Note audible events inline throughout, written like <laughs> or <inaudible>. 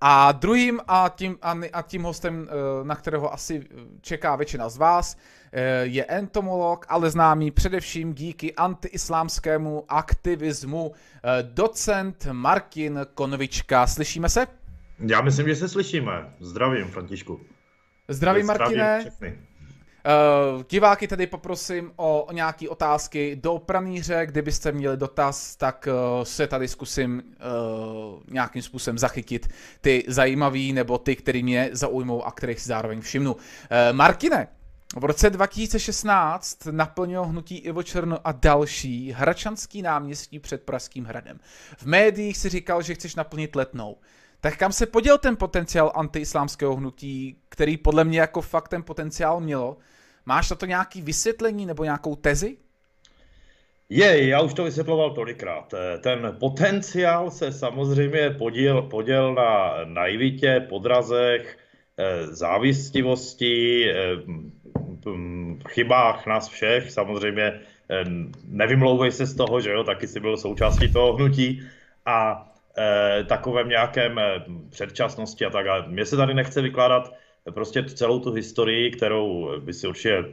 A druhým a tím, a tím hostem, na kterého asi čeká většina z vás, je entomolog, ale známý především díky antiislámskému aktivismu, docent Martin Konvička. Slyšíme se? Já myslím, že se slyšíme. Zdravím, Františku. Zdravím, Martine. Uh, diváky tedy poprosím o, o nějaké otázky do praníře, kdybyste měli dotaz, tak uh, se tady zkusím uh, nějakým způsobem zachytit ty zajímavý nebo ty, který mě zaujmou a kterých si zároveň všimnu. Uh, Markine, v roce 2016 naplnilo hnutí Ivo Černo a další Hračanský náměstí před Pražským hradem. V médiích si říkal, že chceš naplnit letnou. Tak kam se poděl ten potenciál antiislámského hnutí, který podle mě jako fakt ten potenciál mělo? Máš na to nějaký vysvětlení nebo nějakou tezi? Je, já už to vysvětloval tolikrát. Ten potenciál se samozřejmě poděl, poděl na naivitě, podrazech, eh, závistivosti, eh, chybách nás všech. Samozřejmě eh, nevymlouvej se z toho, že jo, taky si byl součástí toho hnutí. A eh, takovém nějakém eh, předčasnosti a tak. A mně se tady nechce vykládat prostě celou tu historii, kterou by si určitě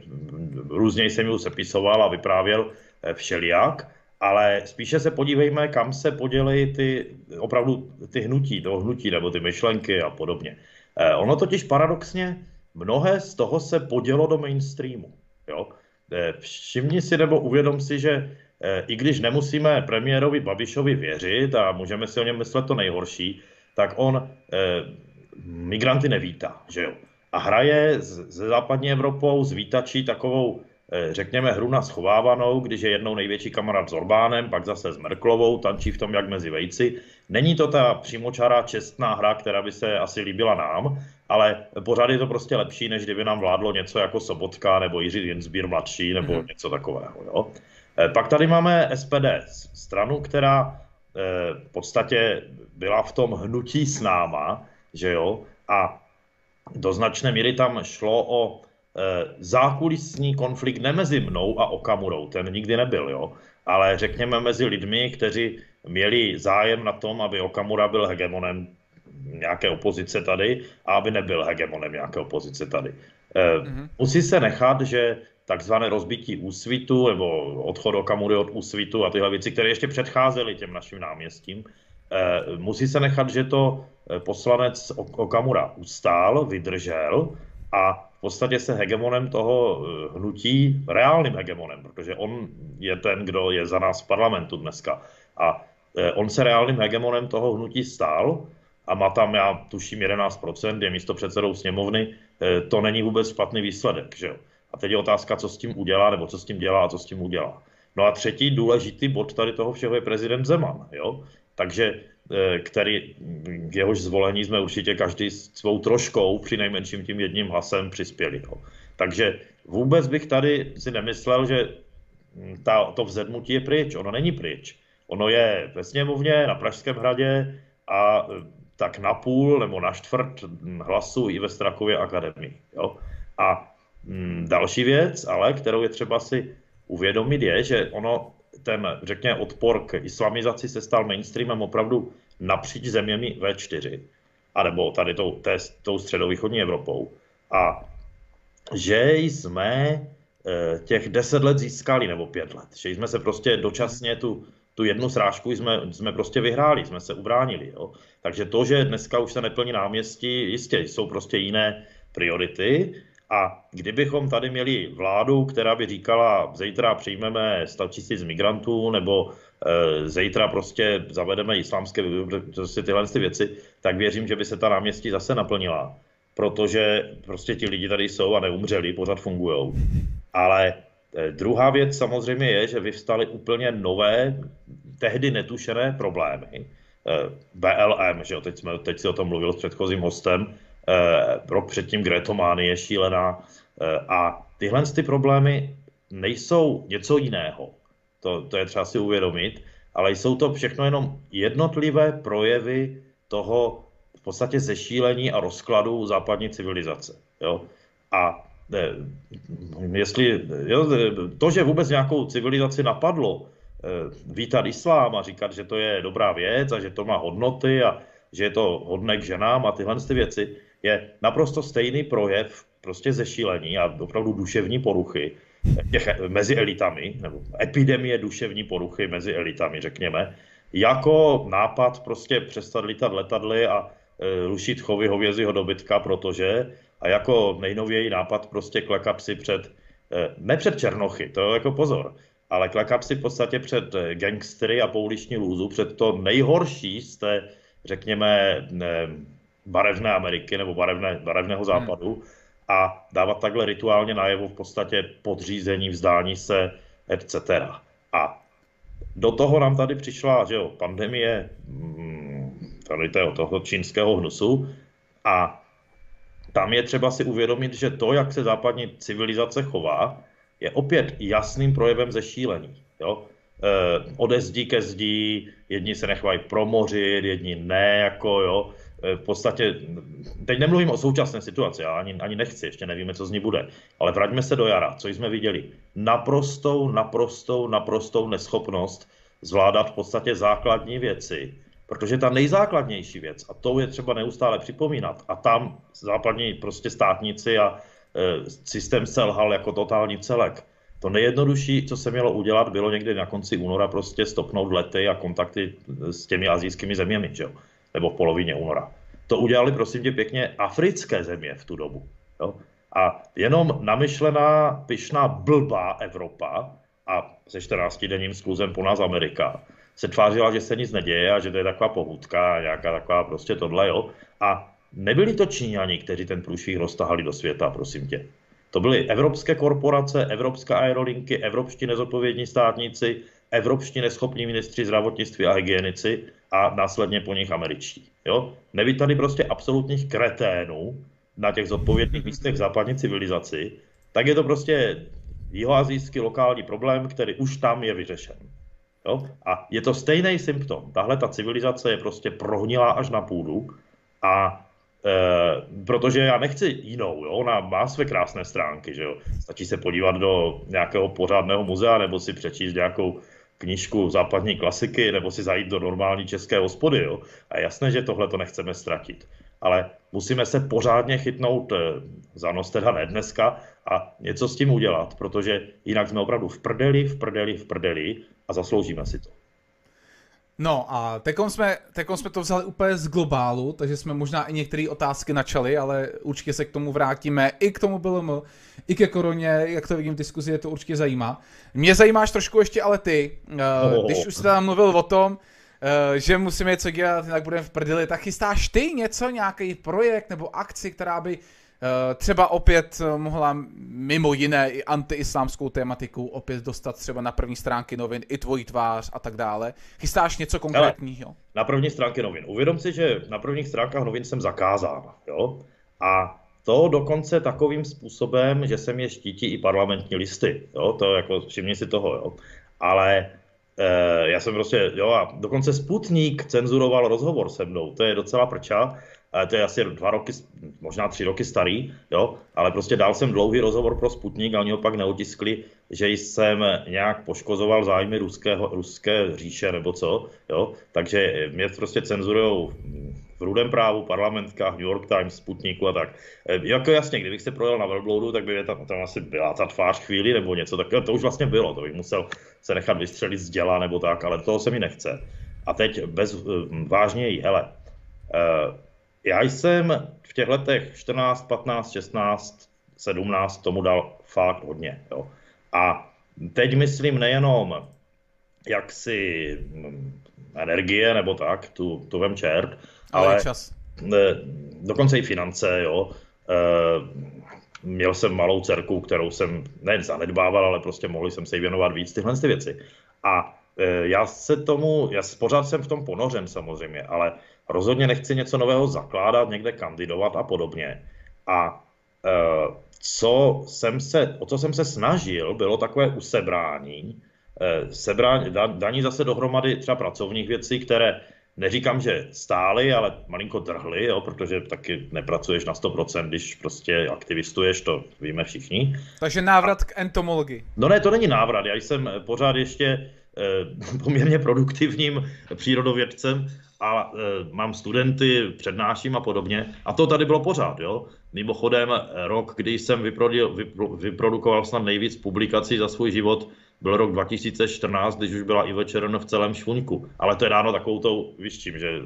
různě jsem ji sepisoval a vyprávěl eh, všelijak, ale spíše se podívejme, kam se podělí ty opravdu ty hnutí, to hnutí nebo ty myšlenky a podobně. Eh, ono totiž paradoxně mnohé z toho se podělo do mainstreamu. Jo? Eh, všimni si nebo uvědom si, že Eh, i když nemusíme premiérovi Babišovi věřit a můžeme si o něm myslet to nejhorší, tak on eh, migranty nevítá, že jo. A hraje se západní Evropou z vítačí takovou, eh, řekněme, hru na schovávanou, když je jednou největší kamarád s Orbánem, pak zase s Merklovou, tančí v tom jak mezi vejci. Není to ta přímočará čestná hra, která by se asi líbila nám, ale pořád je to prostě lepší, než kdyby nám vládlo něco jako Sobotka nebo Jiří Jinsbír mladší nebo mm-hmm. něco takového. Jo? Eh, pak tady máme SPD, stranu, která eh, v podstatě byla v tom hnutí s náma, že jo, a do značné míry tam šlo o eh, zákulisní konflikt ne mezi mnou a Okamurou, ten nikdy nebyl, jo, ale řekněme mezi lidmi, kteří měli zájem na tom, aby Okamura byl hegemonem nějaké opozice tady a aby nebyl hegemonem nějaké opozice tady. Mm-hmm. Musí se nechat, že takzvané rozbití úsvitu nebo odchod Okamury od úsvitu a tyhle věci, které ještě předcházely těm našim náměstím. Eh, musí se nechat, že to eh, poslanec Okamura ustál, vydržel a v podstatě se hegemonem toho eh, hnutí, reálným hegemonem, protože on je ten, kdo je za nás v parlamentu dneska. A on se reálným hegemonem toho hnutí stál a má tam, já tuším, 11%, je místo předsedou sněmovny, to není vůbec špatný výsledek. Že jo? A teď je otázka, co s tím udělá, nebo co s tím dělá a co s tím udělá. No a třetí důležitý bod tady toho všeho je prezident Zeman. Jo? Takže eh, který, k jehož zvolení jsme určitě každý svou troškou, při nejmenším tím jedním hlasem přispěli. Jo? Takže vůbec bych tady si nemyslel, že ta, to vzedmutí je pryč. Ono není pryč. Ono je ve sněmovně, na Pražském hradě a eh, tak na půl nebo na čtvrt hlasu i ve Strakově akademii. Jo? A další věc, ale kterou je třeba si uvědomit, je, že ono, ten, řekněme, odpor k islamizaci se stal mainstreamem opravdu napříč zeměmi V4, anebo tady tou, té, tou středovýchodní Evropou. A že jsme eh, těch deset let získali, nebo pět let, že jsme se prostě dočasně tu, tu jednu srážku jsme, jsme prostě vyhráli, jsme se ubránili. Jo? Takže to, že dneska už se neplní náměstí, jistě jsou prostě jiné priority, a kdybychom tady měli vládu, která by říkala, zítra přijmeme 100 tisíc migrantů, nebo e, zítra prostě zavedeme islámské prostě tyhle ty věci, tak věřím, že by se ta náměstí zase naplnila. Protože prostě ti lidi tady jsou a neumřeli, pořád fungují. Ale e, druhá věc samozřejmě je, že vyvstaly úplně nové, tehdy netušené problémy. E, BLM, že jo, teď, jsme, teď si o tom mluvil s předchozím hostem, rok předtím Gretomány je šílená. Eh, a tyhle ty problémy nejsou něco jiného. To, to je třeba si uvědomit, ale jsou to všechno jenom jednotlivé projevy toho v podstatě zešílení a rozkladu západní civilizace. Jo? A ne, eh, jestli, jo, to, že vůbec nějakou civilizaci napadlo vítat islám a říkat, že to je dobrá věc a že to má hodnoty a, že je to hodné k ženám a tyhle ty věci, je naprosto stejný projev prostě zešílení a opravdu duševní poruchy těch, mezi elitami, nebo epidemie duševní poruchy mezi elitami, řekněme, jako nápad prostě přestat lítat letadly a e, rušit chovy hovězího dobytka, protože a jako nejnovější nápad prostě klekat si před, e, ne před Černochy, to je jako pozor, ale klekat si v podstatě před e, gangstery a pouliční lůzu, před to nejhorší z té, řekněme, barevné Ameriky nebo barevné, barevného hmm. západu hmm. a dávat takhle rituálně najevo v podstatě podřízení, vzdání se, etc. A do toho nám tady přišla že jo, pandemie mm, tady toho, toho čínského hnusu a tam je třeba si uvědomit, že to, jak se západní civilizace chová, je opět jasným projevem zešílení. Jo? E, ode zdí ke zdí, jedni se nechovají promořit, jedni ne, jako jo. E, v podstatě, teď nemluvím o současné situaci, já ani, ani nechci, ještě nevíme, co z ní bude, ale vraťme se do jara, co jsme viděli. Naprostou, naprostou, naprostou neschopnost zvládat v podstatě základní věci, Protože ta nejzákladnější věc, a to je třeba neustále připomínat, a tam západní prostě státníci a e, systém selhal jako totální celek. To nejjednodušší, co se mělo udělat, bylo někdy na konci února prostě stopnout lety a kontakty s těmi azijskými zeměmi, že jo? Nebo v polovině února. To udělali, prosím tě, pěkně africké země v tu dobu. Jo? A jenom namyšlená, pyšná, blbá Evropa a se 14-denním skluzem po nás Amerika se tvářila, že se nic neděje a že to je taková pohůdka, nějaká taková prostě tohle, jo. A nebyli to Číňani, kteří ten průšvih roztahali do světa, prosím tě. To byly evropské korporace, evropské aerolinky, evropští nezodpovědní státníci, evropští neschopní ministři zdravotnictví a hygienici a následně po nich američtí. Jo? Nebýt tady prostě absolutních kreténů na těch zodpovědných místech v západní civilizaci, tak je to prostě jihoazijský lokální problém, který už tam je vyřešen. Jo? A je to stejný symptom. Tahle ta civilizace je prostě prohnilá až na půdu a e, protože já nechci jinou, jo? ona má své krásné stránky, že jo? stačí se podívat do nějakého pořádného muzea nebo si přečíst nějakou knížku západní klasiky nebo si zajít do normální české hospody. Jo? A jasné, že tohle to nechceme ztratit. Ale musíme se pořádně chytnout e, za nos, teda ne dneska, a něco s tím udělat, protože jinak jsme opravdu v prdeli, v prdeli, v prdeli a zasloužíme si to. No a teďkom jsme, teďkom jsme to vzali úplně z globálu, takže jsme možná i některé otázky načali, ale určitě se k tomu vrátíme. I k tomu BLM, i ke koroně, jak to vidím v diskuzi, je to určitě zajímá. Mě zajímáš trošku ještě ale ty, oh. když už jsi tam mluvil o tom, eh, že musíme něco dělat, jinak budeme v prdeli, tak chystáš ty něco, nějaký projekt nebo akci, která by Eh, třeba opět eh, mohla mimo jiné i antiislámskou tématiku opět dostat třeba na první stránky novin, i tvojí tvář a tak dále. Chystáš něco konkrétního? Na první stránky novin. Uvědom si, že na prvních stránkách novin jsem zakázán. Jo? A to dokonce takovým způsobem, že se mě štítí i parlamentní listy. Jo? To jako všimni si toho. Jo? Ale e, já jsem prostě, jo, a dokonce Sputnik cenzuroval rozhovor se mnou. To je docela prča to je asi dva roky, možná tři roky starý, jo, ale prostě dal jsem dlouhý rozhovor pro Sputnik a oni ho pak neotiskli, že jsem nějak poškozoval zájmy ruského, ruské říše nebo co, jo, takže mě prostě cenzurujou v rudém právu, parlamentkách, New York Times, Sputniku a tak. E, jako jasně, kdybych se projel na Velbloudu, tak by tam, tam asi byla ta tvář chvíli nebo něco, tak to už vlastně bylo, to bych musel se nechat vystřelit z děla nebo tak, ale toho se mi nechce. A teď bez vážněji, hele, já jsem v těch letech 14, 15, 16, 17 tomu dal fakt hodně. Jo. A teď myslím nejenom jaksi mm, energie nebo tak, tu, tu vem čert, ale, ale čas. dokonce i finance, jo. E, měl jsem malou dcerku, kterou jsem nejen zanedbával, ale prostě mohli jsem se jí věnovat víc tyhle ty věci. A e, já se tomu, já pořád jsem v tom ponořen samozřejmě, ale rozhodně nechci něco nového zakládat, někde kandidovat a podobně. A e, co jsem se, o co jsem se snažil, bylo takové usebrání, e, sebrání, daní zase dohromady třeba pracovních věcí, které neříkám, že stály, ale malinko drhly, jo, protože taky nepracuješ na 100%, když prostě aktivistuješ, to víme všichni. Takže návrat k entomologii. No ne, to není návrat, já jsem pořád ještě <laughs> poměrně produktivním přírodovědcem a mám studenty, přednáším a podobně. A to tady bylo pořád, jo. Mimochodem, rok, kdy jsem vyprodukoval snad nejvíc publikací za svůj život, byl rok 2014, když už byla i večerno v celém švuňku. Ale to je dáno takovou tou, víš čím, že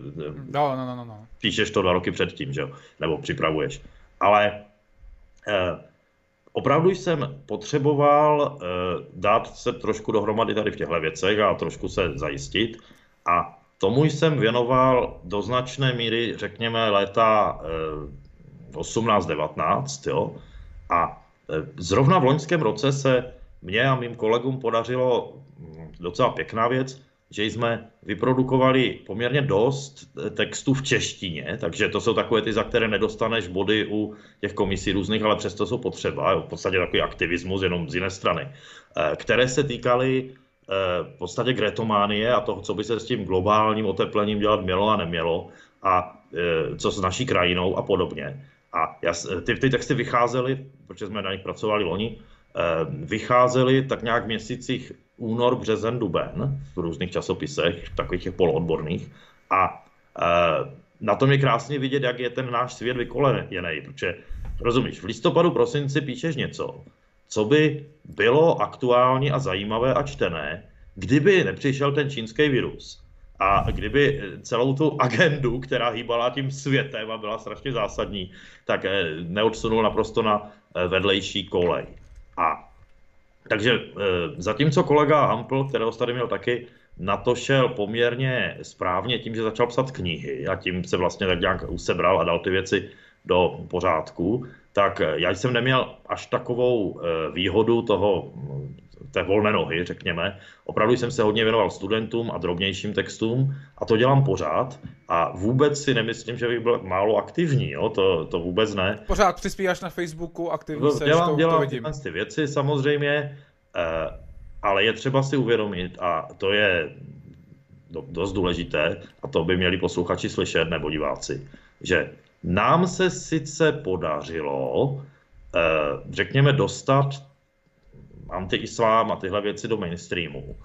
no, no, no, no. píšeš to dva roky předtím, že jo? nebo připravuješ. Ale eh, opravdu jsem potřeboval eh, dát se trošku dohromady tady v těchto věcech a trošku se zajistit. A tomu jsem věnoval do značné míry, řekněme, léta eh, 18-19, jo. A eh, zrovna v loňském roce se mně a mým kolegům podařilo hm, docela pěkná věc, že jsme vyprodukovali poměrně dost textů v češtině, takže to jsou takové ty, za které nedostaneš body u těch komisí různých, ale přesto jsou potřeba, v podstatě takový aktivismus jenom z jiné strany, eh, které se týkaly eh, v podstatě gretománie a toho, co by se s tím globálním oteplením dělat mělo a nemělo a eh, co s naší krajinou a podobně. A ty, ty texty vycházely, protože jsme na nich pracovali loni, Eh, vycházely tak nějak v měsících únor, březen, duben v různých časopisech, takových těch poloodborných. A eh, na tom je krásně vidět, jak je ten náš svět vykolejený, protože rozumíš, v listopadu, prosinci píšeš něco, co by bylo aktuální a zajímavé a čtené, kdyby nepřišel ten čínský virus. A kdyby celou tu agendu, která hýbala tím světem a byla strašně zásadní, tak eh, neodsunul naprosto na vedlejší kolej. A takže e, zatímco kolega Hampl, kterého tady měl taky, na to šel poměrně správně tím, že začal psat knihy a tím se vlastně tak nějak usebral a dal ty věci do pořádku, tak já jsem neměl až takovou e, výhodu toho té volné nohy, řekněme. Opravdu jsem se hodně věnoval studentům a drobnějším textům a to dělám pořád a vůbec si nemyslím, že bych byl málo aktivní, jo? To, to vůbec ne. Pořád přispíváš na Facebooku, aktivní seš, dělám, to, dělám to vidím. ty věci samozřejmě, eh, ale je třeba si uvědomit a to je dost důležité a to by měli posluchači slyšet nebo diváci, že nám se sice podařilo, eh, řekněme, dostat anti-islám a tyhle věci do mainstreamu.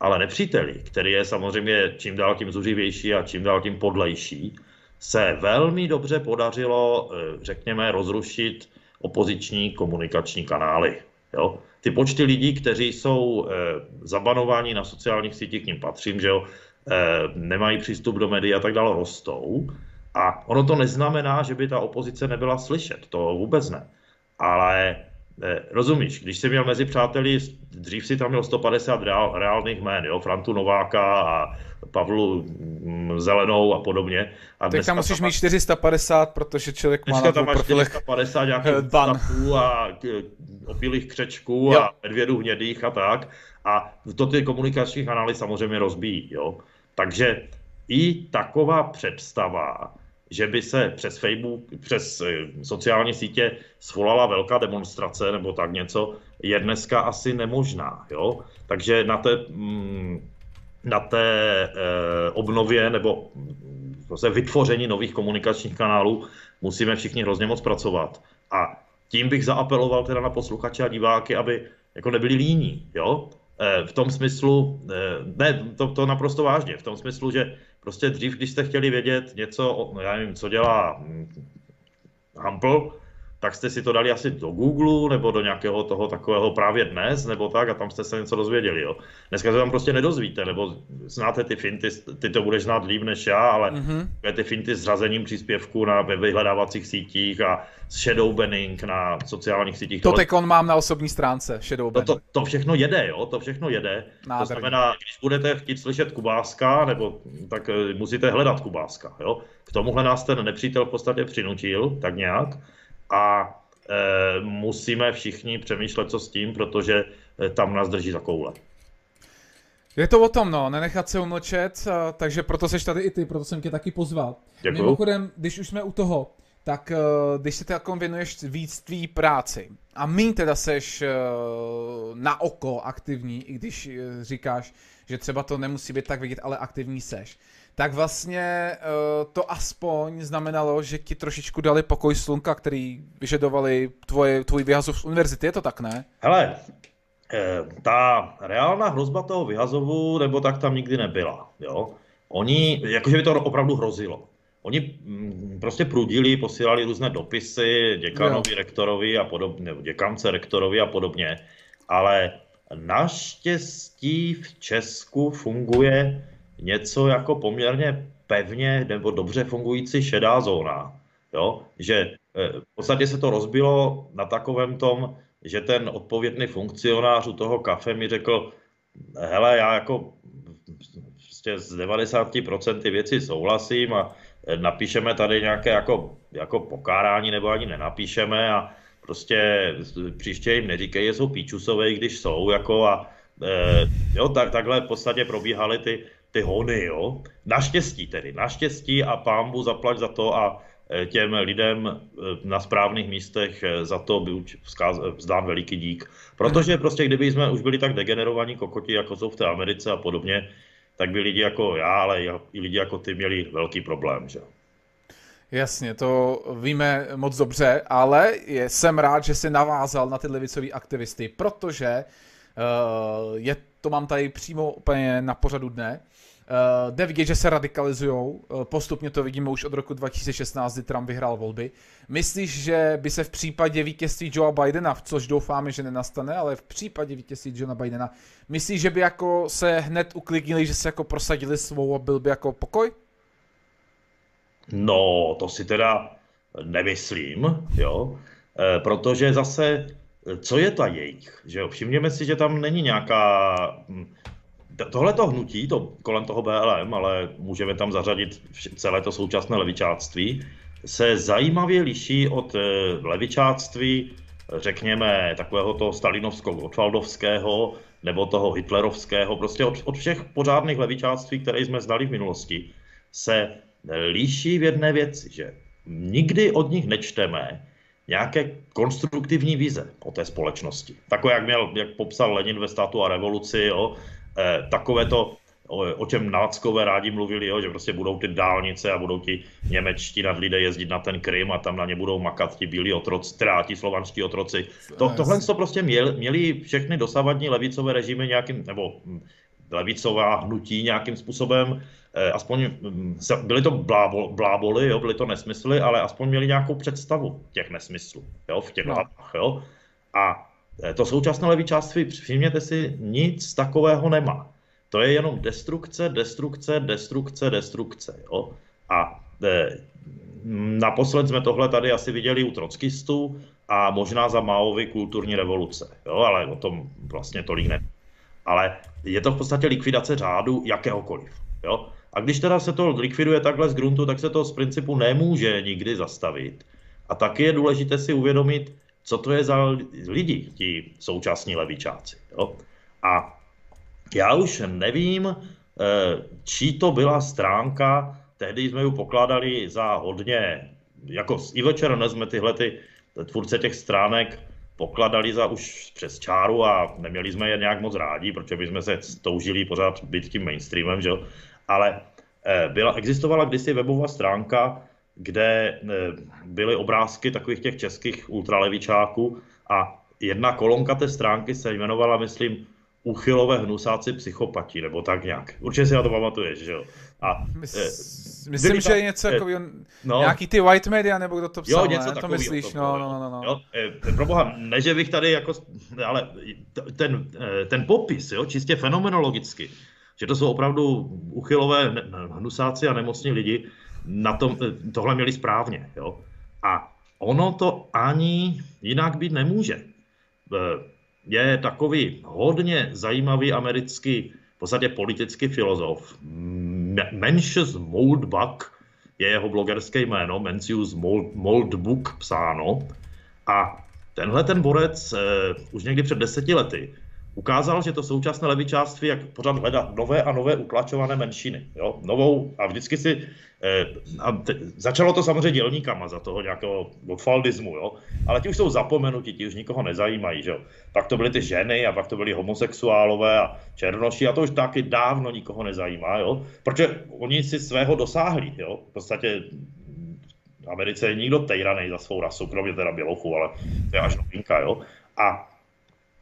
Ale nepříteli, který je samozřejmě čím dál tím zuřivější a čím dál tím podlejší, se velmi dobře podařilo, eh, řekněme, rozrušit opoziční komunikační kanály. Jo? Ty počty lidí, kteří jsou eh, zabanováni na sociálních sítích, k ním patřím, že jo, eh, nemají přístup do médií a tak dále, rostou. A ono to neznamená, že by ta opozice nebyla slyšet, to vůbec ne. Ale rozumíš, když jsi měl mezi přáteli, dřív si tam měl 150 reál, reálných jmén, jo, Frantu Nováka a Pavlu mm, Zelenou a podobně. A tak tam musíš tam mít 450, protože člověk má na tam máš 450 <laughs> nějakých statů a opilých křečků jo. a medvědů hnědých a tak. A to ty komunikační kanály samozřejmě rozbíjí, jo. Takže i taková představa, že by se přes Facebook, přes eh, sociální sítě svolala velká demonstrace nebo tak něco, je dneska asi nemožná. Jo? Takže na té, mm, na té eh, obnově nebo vlastně vytvoření nových komunikačních kanálů musíme všichni hrozně moc pracovat. A tím bych zaapeloval teda na posluchače a diváky, aby jako nebyli líní, jo? Eh, v tom smyslu, ne, to, to naprosto vážně, v tom smyslu, že Prostě dřív, když jste chtěli vědět něco, no já nevím, co dělá Hampl, tak jste si to dali asi do Google nebo do nějakého toho takového právě dnes, nebo tak, a tam jste se něco dozvěděli. Jo. Dneska se tam prostě nedozvíte, nebo znáte ty finty, ty to budeš znát líp než já, ale mm-hmm. ty finty s řazením příspěvků na vyhledávacích sítích a shadow banning na sociálních sítích. To teď on mám na osobní stránce, shadow to, to, to, všechno jede, jo, to všechno jede. Nádherný. To znamená, když budete chtít slyšet Kubáska, nebo tak eh, musíte hledat Kubáska, jo. K tomuhle nás ten nepřítel v podstatě přinutil, tak nějak a e, musíme všichni přemýšlet, co s tím, protože e, tam nás drží za koule. Je to o tom, no, nenechat se umlčet, takže proto seš tady i ty, proto jsem tě taky pozval. Děkuju. Mimochodem, když už jsme u toho, tak uh, když se jako věnuješ víc tvý práci a my teda seš uh, na oko aktivní, i když říkáš, že třeba to nemusí být tak vidět, ale aktivní seš, tak vlastně uh, to aspoň znamenalo, že ti trošičku dali pokoj slunka, který vyžadovali tvoje, tvůj vyhazov z univerzity, je to tak, ne? Hele, ta reálná hrozba toho vyhazovu, nebo tak tam nikdy nebyla. Jo? Oni, jakože by to opravdu hrozilo. Oni mm, prostě prudili, posílali různé dopisy děkanovi, jo. rektorovi a podobně, nebo děkance, rektorovi a podobně, ale naštěstí v Česku funguje něco jako poměrně pevně nebo dobře fungující šedá zóna. Jo? Že eh, v podstatě se to rozbilo na takovém tom, že ten odpovědný funkcionář u toho kafe mi řekl, hele, já jako prostě z 90% věcí souhlasím a eh, napíšeme tady nějaké jako, jako pokárání nebo ani nenapíšeme a prostě příště jim neříkej, že jsou píčusové, když jsou, jako a e, jo, tak, takhle v podstatě probíhaly ty, ty hony, jo. Naštěstí tedy, naštěstí a pámbu zaplať za to a e, těm lidem e, na správných místech e, za to byl vzdán veliký dík. Protože prostě kdyby jsme už byli tak degenerovaní kokoti, jako jsou v té Americe a podobně, tak by lidi jako já, ale i lidi jako ty měli velký problém, že Jasně, to víme moc dobře, ale jsem rád, že jsi navázal na ty levicové aktivisty, protože uh, je, to mám tady přímo úplně na pořadu dne. Uh, jde vidět, že se radikalizují. Uh, postupně to vidíme už od roku 2016, kdy Trump vyhrál volby. Myslíš, že by se v případě vítězství Joea Bidena, což doufáme, že nenastane, ale v případě vítězství Joea Bidena, myslíš, že by jako se hned ukliknili, že se jako prosadili svou a byl by jako pokoj? No, to si teda nemyslím, jo, e, protože zase, co je ta jejich, že jo, všimněme si, že tam není nějaká, hm, tohleto hnutí, to kolem toho BLM, ale můžeme tam zařadit celé to současné levičáctví, se zajímavě liší od e, levičáctví, řekněme, takového toho stalinovského, otwaldovského, nebo toho hitlerovského, prostě od, od všech pořádných levičáctví, které jsme znali v minulosti, se líší v jedné věci, že nikdy od nich nečteme nějaké konstruktivní vize o té společnosti. Takové, jak, měl, jak popsal Lenin ve státu a revoluci, jo, eh, takové to, o, čem náckové rádi mluvili, jo, že prostě budou ty dálnice a budou ti němečtí nad lidé jezdit na ten Krym a tam na ně budou makat ti bílí otroci, teda ti slovanští otroci. To, tohle to prostě měl, měli všechny dosavadní levicové režimy nějakým, nebo hm, levicová hnutí nějakým způsobem Eh, aspoň mm, byly to blábol, bláboli, jo, byly to nesmysly, ale aspoň měli nějakou představu těch nesmyslů jo, v těch no. hlavách. Jo. A eh, to současné levičáství, všimněte si, nic takového nemá. To je jenom destrukce, destrukce, destrukce, destrukce. Jo. A e, naposled jsme tohle tady asi viděli u trockistů a možná za Maovy kulturní revoluce. Jo, ale o tom vlastně tolik ne. Ale je to v podstatě likvidace řádu jakéhokoliv. Jo? A když teda se to likviduje takhle z gruntu, tak se to z principu nemůže nikdy zastavit. A taky je důležité si uvědomit, co to je za lidi, ti současní levičáci. Jo? A já už nevím, eh, čí to byla stránka, tehdy jsme ji pokládali za hodně, jako i večer jsme tyhle ty tvůrce těch stránek pokladali za už přes čáru a neměli jsme je nějak moc rádi, protože bychom se toužili pořád být tím mainstreamem, že? ale eh, byla, existovala kdysi webová stránka, kde eh, byly obrázky takových těch českých ultralevičáků a jedna kolonka té stránky se jmenovala, myslím, Uchylové hnusáci psychopati, nebo tak nějak. Určitě si na to pamatuješ, že jo? A, Mys, eh, myslím, že je něco jako no, nějaký ty white media, nebo kdo to psal, jo, něco ne? to myslíš, to, no, no, no, no. Jo, eh, proboha, ne, že bych tady jako, ale ten, ten popis, jo, čistě fenomenologicky, že to jsou opravdu uchylové hnusáci a nemocní lidi, na tom, eh, tohle měli správně. Jo? A ono to ani jinak být nemůže. Eh, je takový hodně zajímavý americký, v podstatě politický filozof, Mencius Moldbach, je jeho blogerské jméno, Mencius Mold, Moldbuk psáno. A tenhle ten borec eh, už někdy před deseti lety ukázal, že to současné levičáství, jak pořád hledat nové a nové utlačované menšiny. Jo? Novou a vždycky si... Eh, a te, začalo to samozřejmě dělníkama za toho nějakého faldismu, jo? ale ti už jsou zapomenuti, ti už nikoho nezajímají. Že? Pak to byly ty ženy a pak to byly homosexuálové a černoši a to už taky dávno nikoho nezajímá, jo? protože oni si svého dosáhli. Jo? V podstatě v Americe je nikdo tejraný za svou rasu, kromě teda bělochů, ale to je až novinka. Jo? A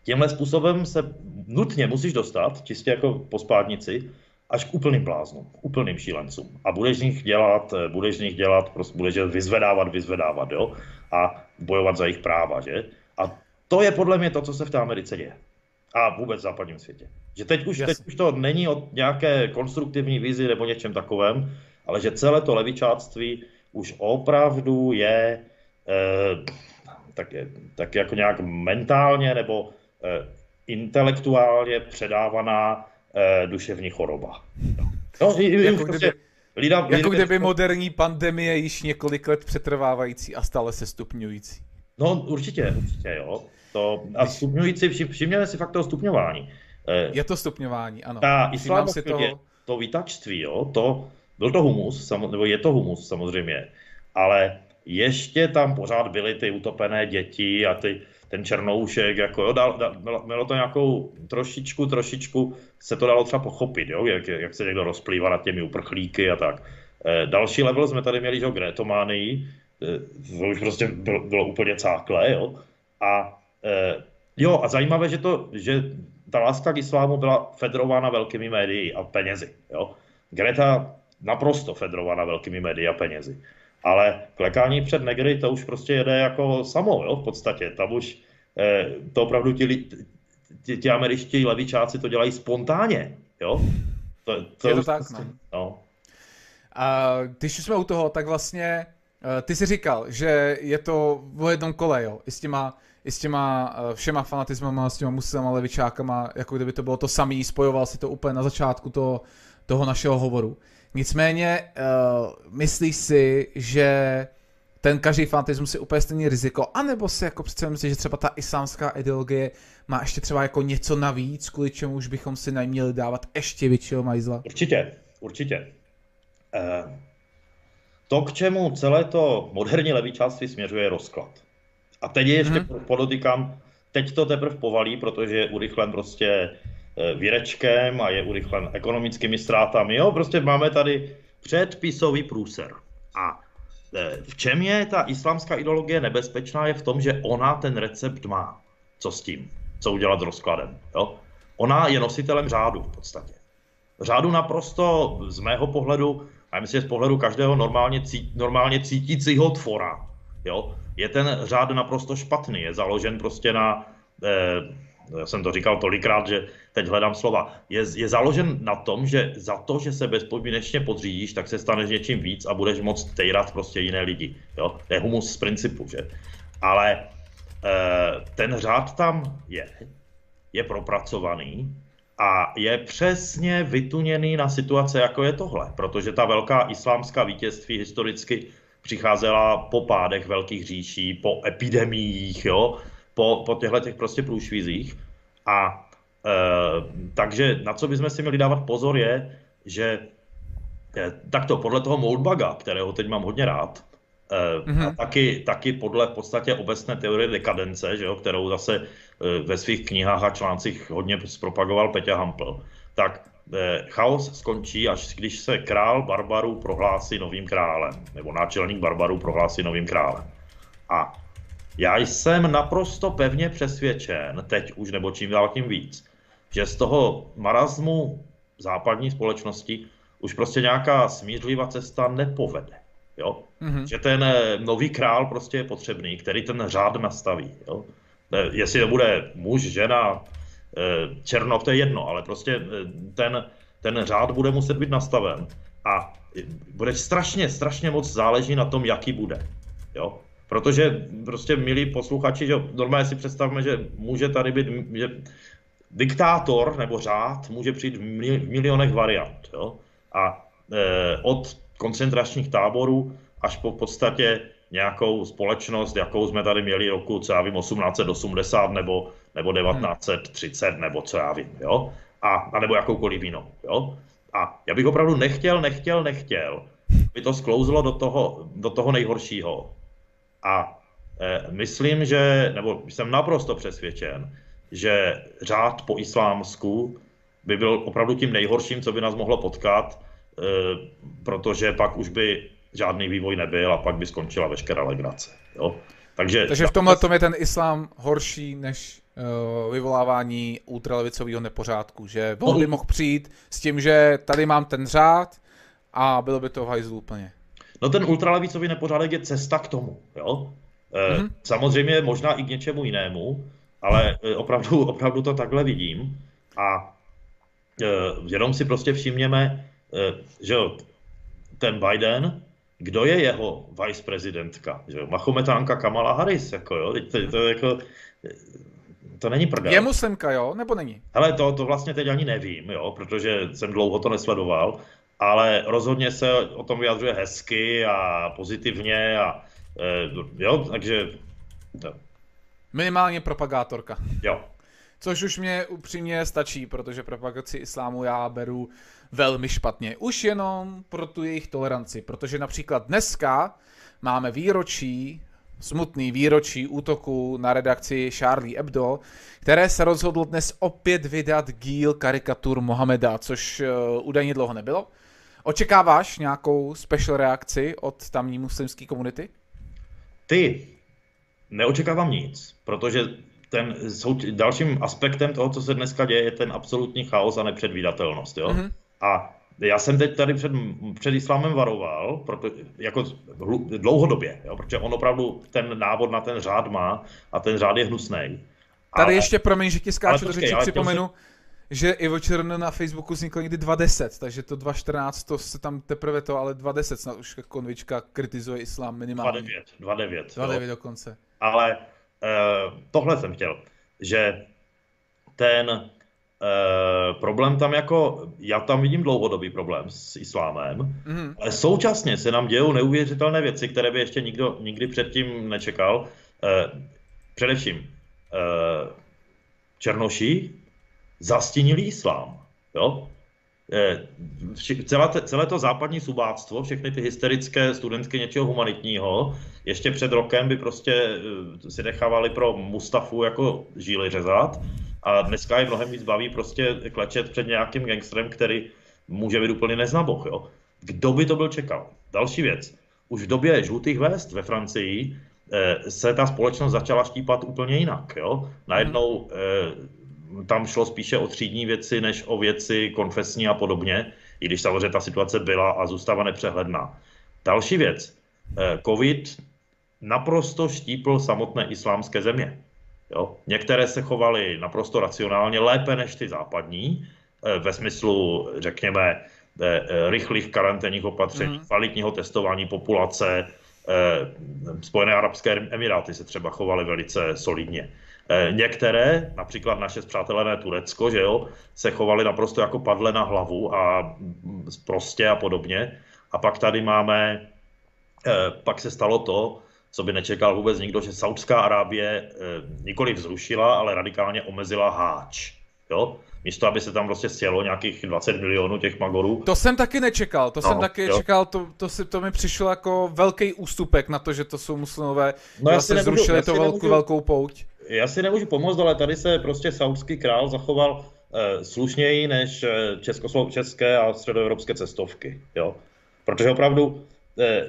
tímhle způsobem se nutně musíš dostat, čistě jako po spádnici, až k úplným bláznům, k úplným šílencům. A budeš z nich dělat, eh, budeš z nich dělat, prostě budeš je vyzvedávat, vyzvedávat, jo? A bojovat za jejich práva, že? A to je podle mě to, co se v té Americe děje. A vůbec v západním světě. Že teď už, teď už to není o nějaké konstruktivní vizi nebo něčem takovém, ale že celé to levičáctví už opravdu je eh, tak, tak jako nějak mentálně nebo intelektuálně předávaná eh, duševní choroba. No, jako prostě, kdyby, jako kdyby lidam, moderní pandemie již několik let přetrvávající a stále se stupňující. No určitě, určitě jo. To, a stupňující, všimněme si fakt toho stupňování. Eh, je to stupňování, ano. Ta si toho... to výtačství, jo, to, byl to humus, nebo je to humus samozřejmě, ale ještě tam pořád byly ty utopené děti a ty, ten černoušek, jako jo, dal, dal, mělo to nějakou trošičku, trošičku se to dalo třeba pochopit, jo, jak, jak se někdo rozplývá nad těmi uprchlíky a tak. E, další level jsme tady měli, že Gretománii, e, to už prostě bylo, bylo úplně cáklé, jo, a e, jo, a zajímavé, že to, že ta láska k islámu byla federována velkými médii a penězi, jo. Greta naprosto federována velkými médii a penězi. Ale klekání před negry to už prostě jede jako samo, jo, v podstatě. Tam už eh, to opravdu ti, ti, ti američtí levičáci to dělají spontánně, jo. To, to je to tak, prostě, no. no. A když jsme u toho, tak vlastně eh, ty jsi říkal, že je to v jednom kole, jo, i s těma, i s těma eh, všema fanatismama, s těma muslimama, levičákama, jako kdyby to bylo to samý, spojoval si to úplně na začátku toho, toho našeho hovoru. Nicméně uh, myslíš si, že ten každý fanatismus je úplně stejný riziko, anebo si jako přece myslíš, že třeba ta islámská ideologie má ještě třeba jako něco navíc, kvůli čemu už bychom si neměli dávat ještě většího majzla? Určitě, určitě. Uh, to, k čemu celé to moderní levičáctví směřuje, je rozklad. A teď je ještě mm-hmm. podotýkám, teď to teprve povalí, protože je urychlen prostě Eh, výrečkem a je urychlen ekonomickými ztrátami. Jo, prostě máme tady předpisový průser. A eh, v čem je ta islámská ideologie nebezpečná, je v tom, že ona ten recept má. Co s tím? Co udělat s rozkladem? Jo? Ona je nositelem řádu v podstatě. Řádu naprosto z mého pohledu, a myslím, že z pohledu každého normálně, cí, normálně cítícího tvora, jo? je ten řád naprosto špatný. Je založen prostě na eh, já jsem to říkal tolikrát, že teď hledám slova, je, je založen na tom, že za to, že se bezpodmínečně podřídíš, tak se staneš něčím víc a budeš moct tejrat prostě jiné lidi. Jo? To je humus z principu, že? Ale e, ten řád tam je, je propracovaný a je přesně vytuněný na situace, jako je tohle, protože ta velká islámská vítězství historicky přicházela po pádech velkých říší, po epidemiích, jo, po, po těchto těch prostě průšvizích. A e, takže na co bychom si měli dávat pozor je, že e, takto podle toho Moldbaga, kterého teď mám hodně rád, e, mm-hmm. a taky, taky podle v podstatě obecné teorie dekadence, že jo, kterou zase e, ve svých knihách a článcích hodně zpropagoval Peťa Hampl, tak e, chaos skončí, až když se král barbarů prohlásí novým králem, nebo náčelník barbarů prohlásí novým králem. A já jsem naprosto pevně přesvědčen, teď už nebo čím dál tím víc, že z toho marazmu západní společnosti už prostě nějaká smířlivá cesta nepovede. Jo? Mm-hmm. Že ten eh, nový král prostě je potřebný, který ten řád nastaví. Jo? Eh, jestli to bude muž, žena, eh, černok, to je jedno, ale prostě ten, ten řád bude muset být nastaven. A bude strašně, strašně moc záleží na tom, jaký bude. Jo? Protože prostě, milí posluchači, že normálně si představme, že může tady být, že diktátor nebo řád může přijít v milionech variant. Jo? A e, od koncentračních táborů až po v podstatě nějakou společnost, jakou jsme tady měli roku, co já vím, 1880 nebo, nebo 1930, hmm. nebo co já vím, jo? A, a nebo jakoukoliv jinou, jo? A já bych opravdu nechtěl, nechtěl, nechtěl, aby to sklouzlo do toho, do toho nejhoršího, a e, myslím, že, nebo jsem naprosto přesvědčen, že řád po islámsku by byl opravdu tím nejhorším, co by nás mohlo potkat, e, protože pak už by žádný vývoj nebyl a pak by skončila veškerá legrace. Jo? Takže, Takže v tomhle tom je ten islám horší než uh, vyvolávání ultralevicového nepořádku, že on by mohl přijít s tím, že tady mám ten řád a bylo by to v hajzlu úplně. No ten ultralevicový nepořádek je cesta k tomu, jo? mm-hmm. Samozřejmě možná i k něčemu jinému, ale eh, opravdu, <laughs> opravdu to takhle vidím a jenom si prostě všimněme, že ten Biden, kdo je jeho viceprezidentka, že jo? Machometánka Kamala Harris, jako jo, to, to, to, jako, to není prdel. Je muslimka, jo, nebo není? Hele, to, to vlastně teď ani nevím, jo, protože jsem dlouho to nesledoval, ale rozhodně se o tom vyjadřuje hezky a pozitivně a e, jo, takže... To. Minimálně propagátorka. Jo. Což už mě upřímně stačí, protože propagaci islámu já beru velmi špatně. Už jenom pro tu jejich toleranci, protože například dneska máme výročí, smutný výročí útoku na redakci Charlie Hebdo, které se rozhodl dnes opět vydat díl karikatur Mohameda, což uh, údajně dlouho nebylo. Očekáváš nějakou special reakci od tamní muslimské komunity? Ty, neočekávám nic, protože ten dalším aspektem toho, co se dneska děje, je ten absolutní chaos a nepředvídatelnost. Jo? Mm-hmm. A já jsem teď tady před, před islámem varoval, proto, jako dlouhodobě, jo, protože on opravdu ten návod na ten řád má a ten řád je hnusný. Tady ještě, promiň, že ti skáču do řeči, připomenu, si... že Ivo Čern na Facebooku vznikl někdy 2.10, takže to 2.14, to se tam teprve to, ale 2.10 snad už konvička kritizuje islám minimálně. 2.9, 2.9. 2.9 dokonce. Ale uh, tohle jsem chtěl, že ten Uh, problém tam jako, já tam vidím dlouhodobý problém s islámem, mm. ale současně se nám dějou neuvěřitelné věci, které by ještě nikdo nikdy předtím nečekal. Uh, především uh, Černoši zastínili islám. Jo? Celé, celé to západní subáctvo, všechny ty hysterické studentky něčeho humanitního, ještě před rokem by prostě si nechávali pro Mustafu jako žíly řezat a dneska je mnohem víc baví prostě klečet před nějakým gangstrem, který může být úplně neznaboch. Jo? Kdo by to byl čekal? Další věc. Už v době žlutých vest ve Francii eh, se ta společnost začala štípat úplně jinak. Jo? Najednou eh, tam šlo spíše o třídní věci, než o věci konfesní a podobně, i když samozřejmě ta situace byla a zůstává nepřehledná. Další věc. Eh, Covid naprosto štípl samotné islámské země. Jo? Některé se chovaly naprosto racionálně, lépe než ty západní, eh, ve smyslu, řekněme, eh, rychlých karanténních opatření, mm. kvalitního testování populace. Spojené arabské emiráty se třeba chovaly velice solidně. Některé, například naše zpřátelené Turecko, že jo, se chovaly naprosto jako padle na hlavu a mm, prostě a podobně. A pak tady máme, pak se stalo to, co by nečekal vůbec nikdo, že Saudská Arábie eh, nikoli vzrušila, ale radikálně omezila háč. Jo? Místo, aby se tam prostě sjelo nějakých 20 milionů těch magorů. To jsem taky nečekal, to no, jsem taky jo. čekal, to, to, si, to mi přišlo jako velký ústupek na to, že to jsou muslimové, no, já si nemůžu, zrušili to velkou, nemůžu, velkou pouť. Já si nemůžu pomoct, ale tady se prostě saudský král zachoval eh, slušněji než eh, české a středoevropské cestovky. Jo? Protože opravdu eh,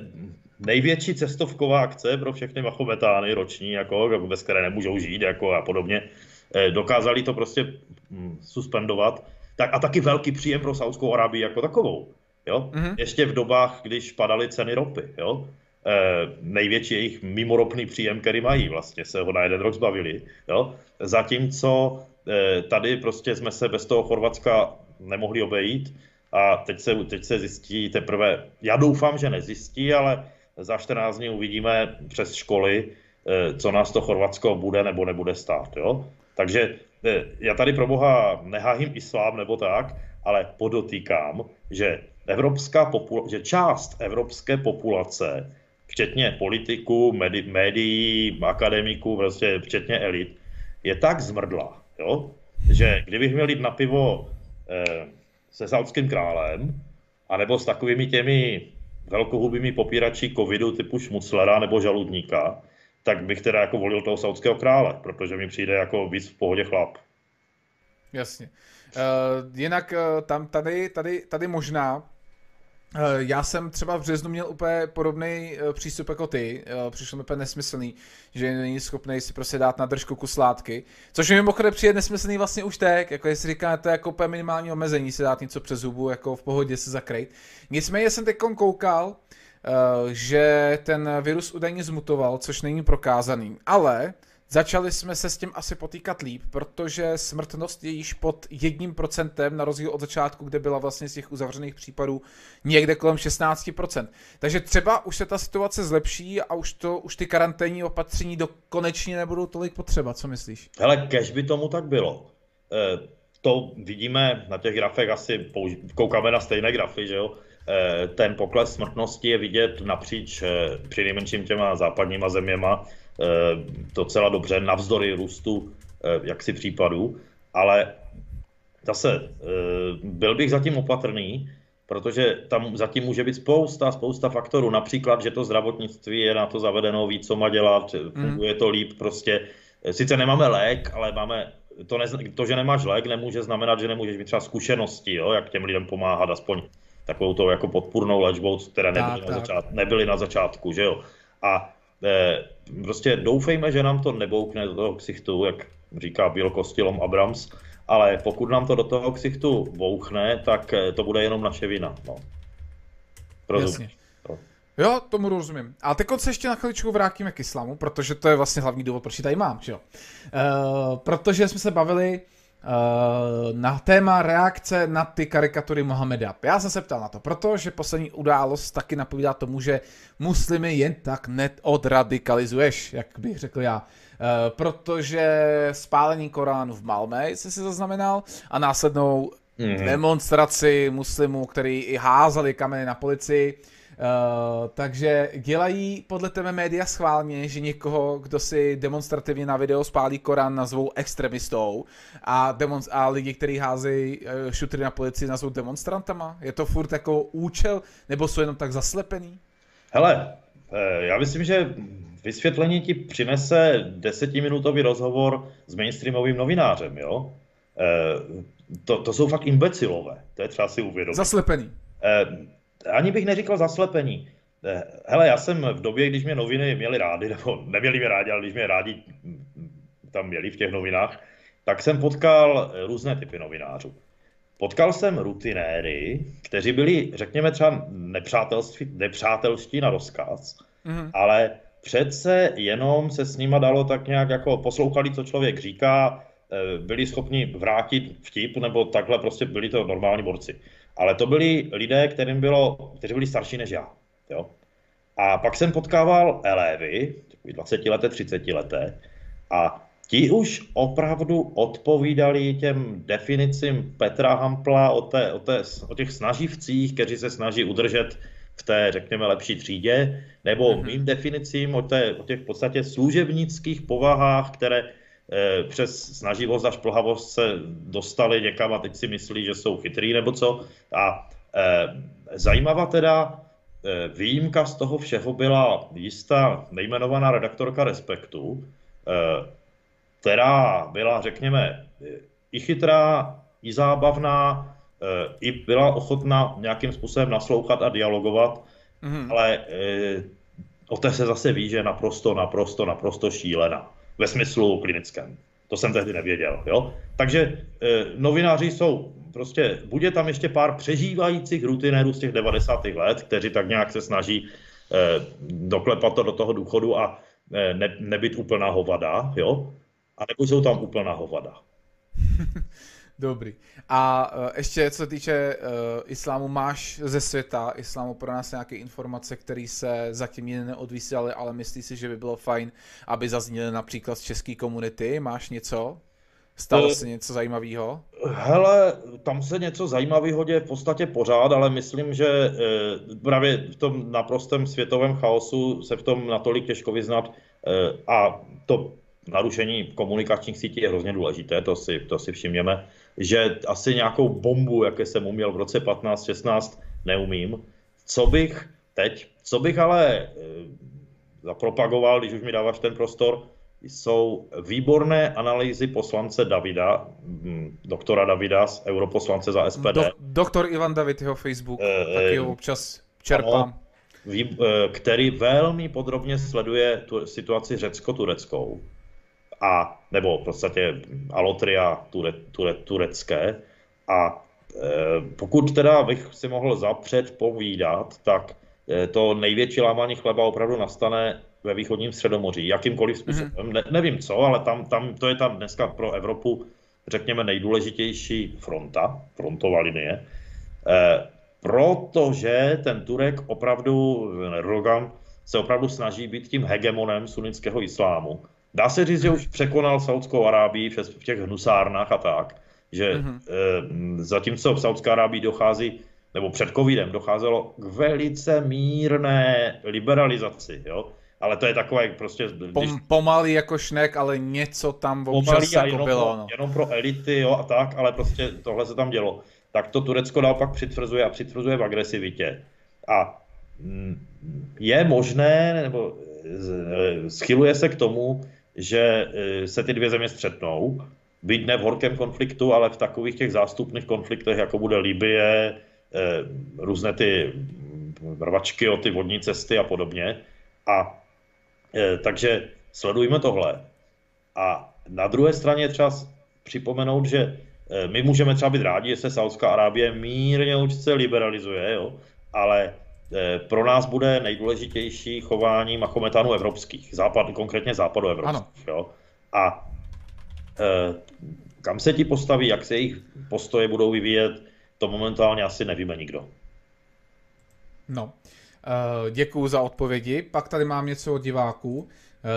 největší cestovková akce pro všechny machometány roční, jako, bez které nemůžou žít jako a podobně. Eh, dokázali to prostě hm, suspendovat. Tak, a taky velký příjem pro Saudskou Arábii jako takovou. Jo? Mm-hmm. Ještě v dobách, když padaly ceny ropy. Jo? E, největší jejich mimoropný příjem, který mají, vlastně se ho na jeden rok zbavili. Jo? Zatímco e, tady prostě jsme se bez toho Chorvatska nemohli obejít a teď se, teď se zjistí teprve, já doufám, že nezjistí, ale za 14 dní uvidíme přes školy, eh, co nás to Chorvatsko bude nebo nebude stát. Jo? Takže eh, já tady pro boha neháhím islám nebo tak, ale podotýkám, že, evropská popula- že část evropské populace, včetně politiků, médi- médií, akademiků, prostě včetně elit, je tak zmrdla, jo? že kdybych měl jít na pivo eh, se saudským králem, anebo s takovými těmi velkohubými popírači covidu typu Šmuclera nebo Žaludníka, tak bych teda jako volil toho saudského krále, protože mi přijde jako víc v pohodě chlap. Jasně. Uh, jinak uh, tam tady, tady, tady možná já jsem třeba v březnu měl úplně podobný eh, přístup jako ty. Eh, přišlo mi úplně nesmyslný, že není schopný si prostě dát na držku kus látky. Což mi mimochodem přijde nesmyslný vlastně už teď, jako jestli říká, to je jako úplně minimální omezení si dát něco přes zubu, jako v pohodě se zakrýt. Nicméně jsem teď koukal, že ten virus údajně zmutoval, což není prokázaný. Ale Začali jsme se s tím asi potýkat líp, protože smrtnost je již pod jedním procentem, na rozdíl od začátku, kde byla vlastně z těch uzavřených případů někde kolem 16%. Takže třeba už se ta situace zlepší a už, to, už ty karanténní opatření do konečně nebudou tolik potřeba, co myslíš? Hele, kež by tomu tak bylo. E, to vidíme na těch grafech, asi použ- koukáme na stejné grafy, že jo? E, ten pokles smrtnosti je vidět napříč e, při nejmenším těma západníma zeměma, docela dobře navzdory růstu eh, jaksi případů, ale zase eh, byl bych zatím opatrný, protože tam zatím může být spousta, spousta faktorů. Například, že to zdravotnictví je na to zavedeno, ví, co má dělat, mhm. funguje to líp, prostě. Sice nemáme lék, ale máme, to, ne, to, že nemáš lék, nemůže znamenat, že nemůžeš mít třeba zkušenosti, jo, jak těm lidem pomáhat, aspoň takovou to jako podpůrnou léčbou, které nebyly, tak, na, začátku, nebyly na začátku, že jo. A Eh, prostě doufejme, že nám to neboukne do toho ksichtu, jak říká Kostilom Abrams, ale pokud nám to do toho ksichtu bouchne, tak eh, to bude jenom naše vina. No. Jasně. Jo, tomu rozumím. A teď se ještě na chviličku vrátíme k islamu, protože to je vlastně hlavní důvod, proč ji tady mám, že jo. Uh, protože jsme se bavili Eh, na téma reakce na ty karikatury Mohameda. Já jsem se ptal na to, protože poslední událost taky napovídá tomu, že muslimy jen tak neodradikalizuješ, jak bych řekl já. Uh, protože spálení Koránu v Malmé jsi si zaznamenal a následnou mm-hmm. demonstraci muslimů, který i házeli kameny na policii, Uh, takže dělají podle tebe média schválně, že někoho, kdo si demonstrativně na video spálí Korán, nazvou extremistou a, demonst- a lidi, kteří házejí uh, šutry na policii, nazvou demonstrantama? Je to furt jako účel, nebo jsou jenom tak zaslepený? Hele, eh, já myslím, že vysvětlení ti přinese desetiminutový rozhovor s mainstreamovým novinářem, jo? To, to jsou fakt imbecilové, to je třeba si uvědomit. Zaslepený ani bych neříkal zaslepení. Eh, hele, já jsem v době, když mě noviny měly rádi, <laughs> nebo neměli mě rádi, ale když mě rádi tam měli v těch novinách, tak jsem potkal různé typy novinářů. Potkal jsem rutinéry, kteří byli, řekněme třeba nepřátelští na rozkaz, mm-hmm. ale přece jenom se s nima dalo tak nějak jako poslouchali, co člověk říká, eh, byli schopni vrátit vtip, nebo takhle prostě byli to normální borci. Ale to byli lidé, kterým bylo, kteří byli starší než já. Jo? A pak jsem potkával elévy, 20 leté, 30 leté, a ti už opravdu odpovídali těm definicím Petra Hampla o, té, o, té, o těch snaživcích, kteří se snaží udržet v té, řekněme, lepší třídě, nebo mm-hmm. mým definicím o, té, o těch v podstatě služebnických povahách, které přes snaživost a šplhavost se dostali někam a teď si myslí, že jsou chytrý nebo co. A e, zajímavá teda e, výjimka z toho všeho byla jistá nejmenovaná redaktorka Respektu, která byla, řekněme, i chytrá, i zábavná, i byla ochotná nějakým způsobem naslouchat a dialogovat, mm-hmm. ale o té se zase ví, že je naprosto, naprosto, naprosto šílená ve smyslu klinickém. To jsem tehdy nevěděl. Jo? Takže e, novináři jsou prostě, bude tam ještě pár přežívajících rutinérů z těch 90. let, kteří tak nějak se snaží e, doklepat to do toho důchodu a e, ne, nebyt úplná hovada, jo? A nebo jsou tam úplná hovada. <laughs> Dobrý. A uh, ještě co se týče uh, islámu, máš ze světa islámu pro nás nějaké informace, které se zatím jen neodvysílaly, ale myslíš si, že by bylo fajn, aby zazněly například z české komunity? Máš něco? Stalo se něco zajímavého? Hele, tam se něco zajímavého děje v podstatě pořád, ale myslím, že právě v tom naprostém světovém chaosu se v tom natolik těžko vyznat a to narušení komunikačních sítí je hrozně důležité, to si, to si všimněme že asi nějakou bombu, jaké jsem uměl v roce 15-16, neumím. Co bych teď, co bych ale e, zapropagoval, když už mi dáváš ten prostor, jsou výborné analýzy poslance Davida, hm, doktora Davida, europoslance za SPD. Do, doktor Ivan David, jeho Facebook, e, taky ho občas čerpám. Ano, který velmi podrobně sleduje tu situaci řecko-tureckou a nebo v podstatě alotria ture, ture, turecké. A e, pokud teda bych si mohl zapřed povídat, tak e, to největší lámání chleba opravdu nastane ve východním středomoří, jakýmkoliv způsobem. Mm-hmm. Ne, nevím co, ale tam, tam, to je tam dneska pro Evropu, řekněme, nejdůležitější fronta, frontová linie. E, protože ten Turek opravdu, Erdogan, se opravdu snaží být tím hegemonem sunnického islámu Dá se říct, že už překonal Saudskou Arábii v těch hnusárnách a tak, že mm-hmm. e, zatímco v Saudské Arábii dochází, nebo před covidem docházelo k velice mírné liberalizaci, jo, ale to je takové prostě... Když... Pom, pomalý jako šnek, ale něco tam občas jako jenom bylo. Pro, no. Jenom pro elity jo, a tak, ale prostě tohle se tam dělo. Tak to Turecko naopak přitvrzuje a přitvrzuje v agresivitě. A mm, je možné, nebo e, schyluje se k tomu, že e, se ty dvě země střetnou, byť ne v horkém konfliktu, ale v takových těch zástupných konfliktech, jako bude Libie, e, různé ty rvačky o ty vodní cesty a podobně. A e, takže sledujme tohle. A na druhé straně je třeba připomenout, že my můžeme třeba být rádi, že se Saudská Arábie mírně určitě liberalizuje, jo? ale pro nás bude nejdůležitější chování machometanů evropských, západ, konkrétně západu evropských. Jo? A e, kam se ti postaví, jak se jejich postoje budou vyvíjet, to momentálně asi nevíme nikdo. No, e, děkuju za odpovědi. Pak tady mám něco od diváků.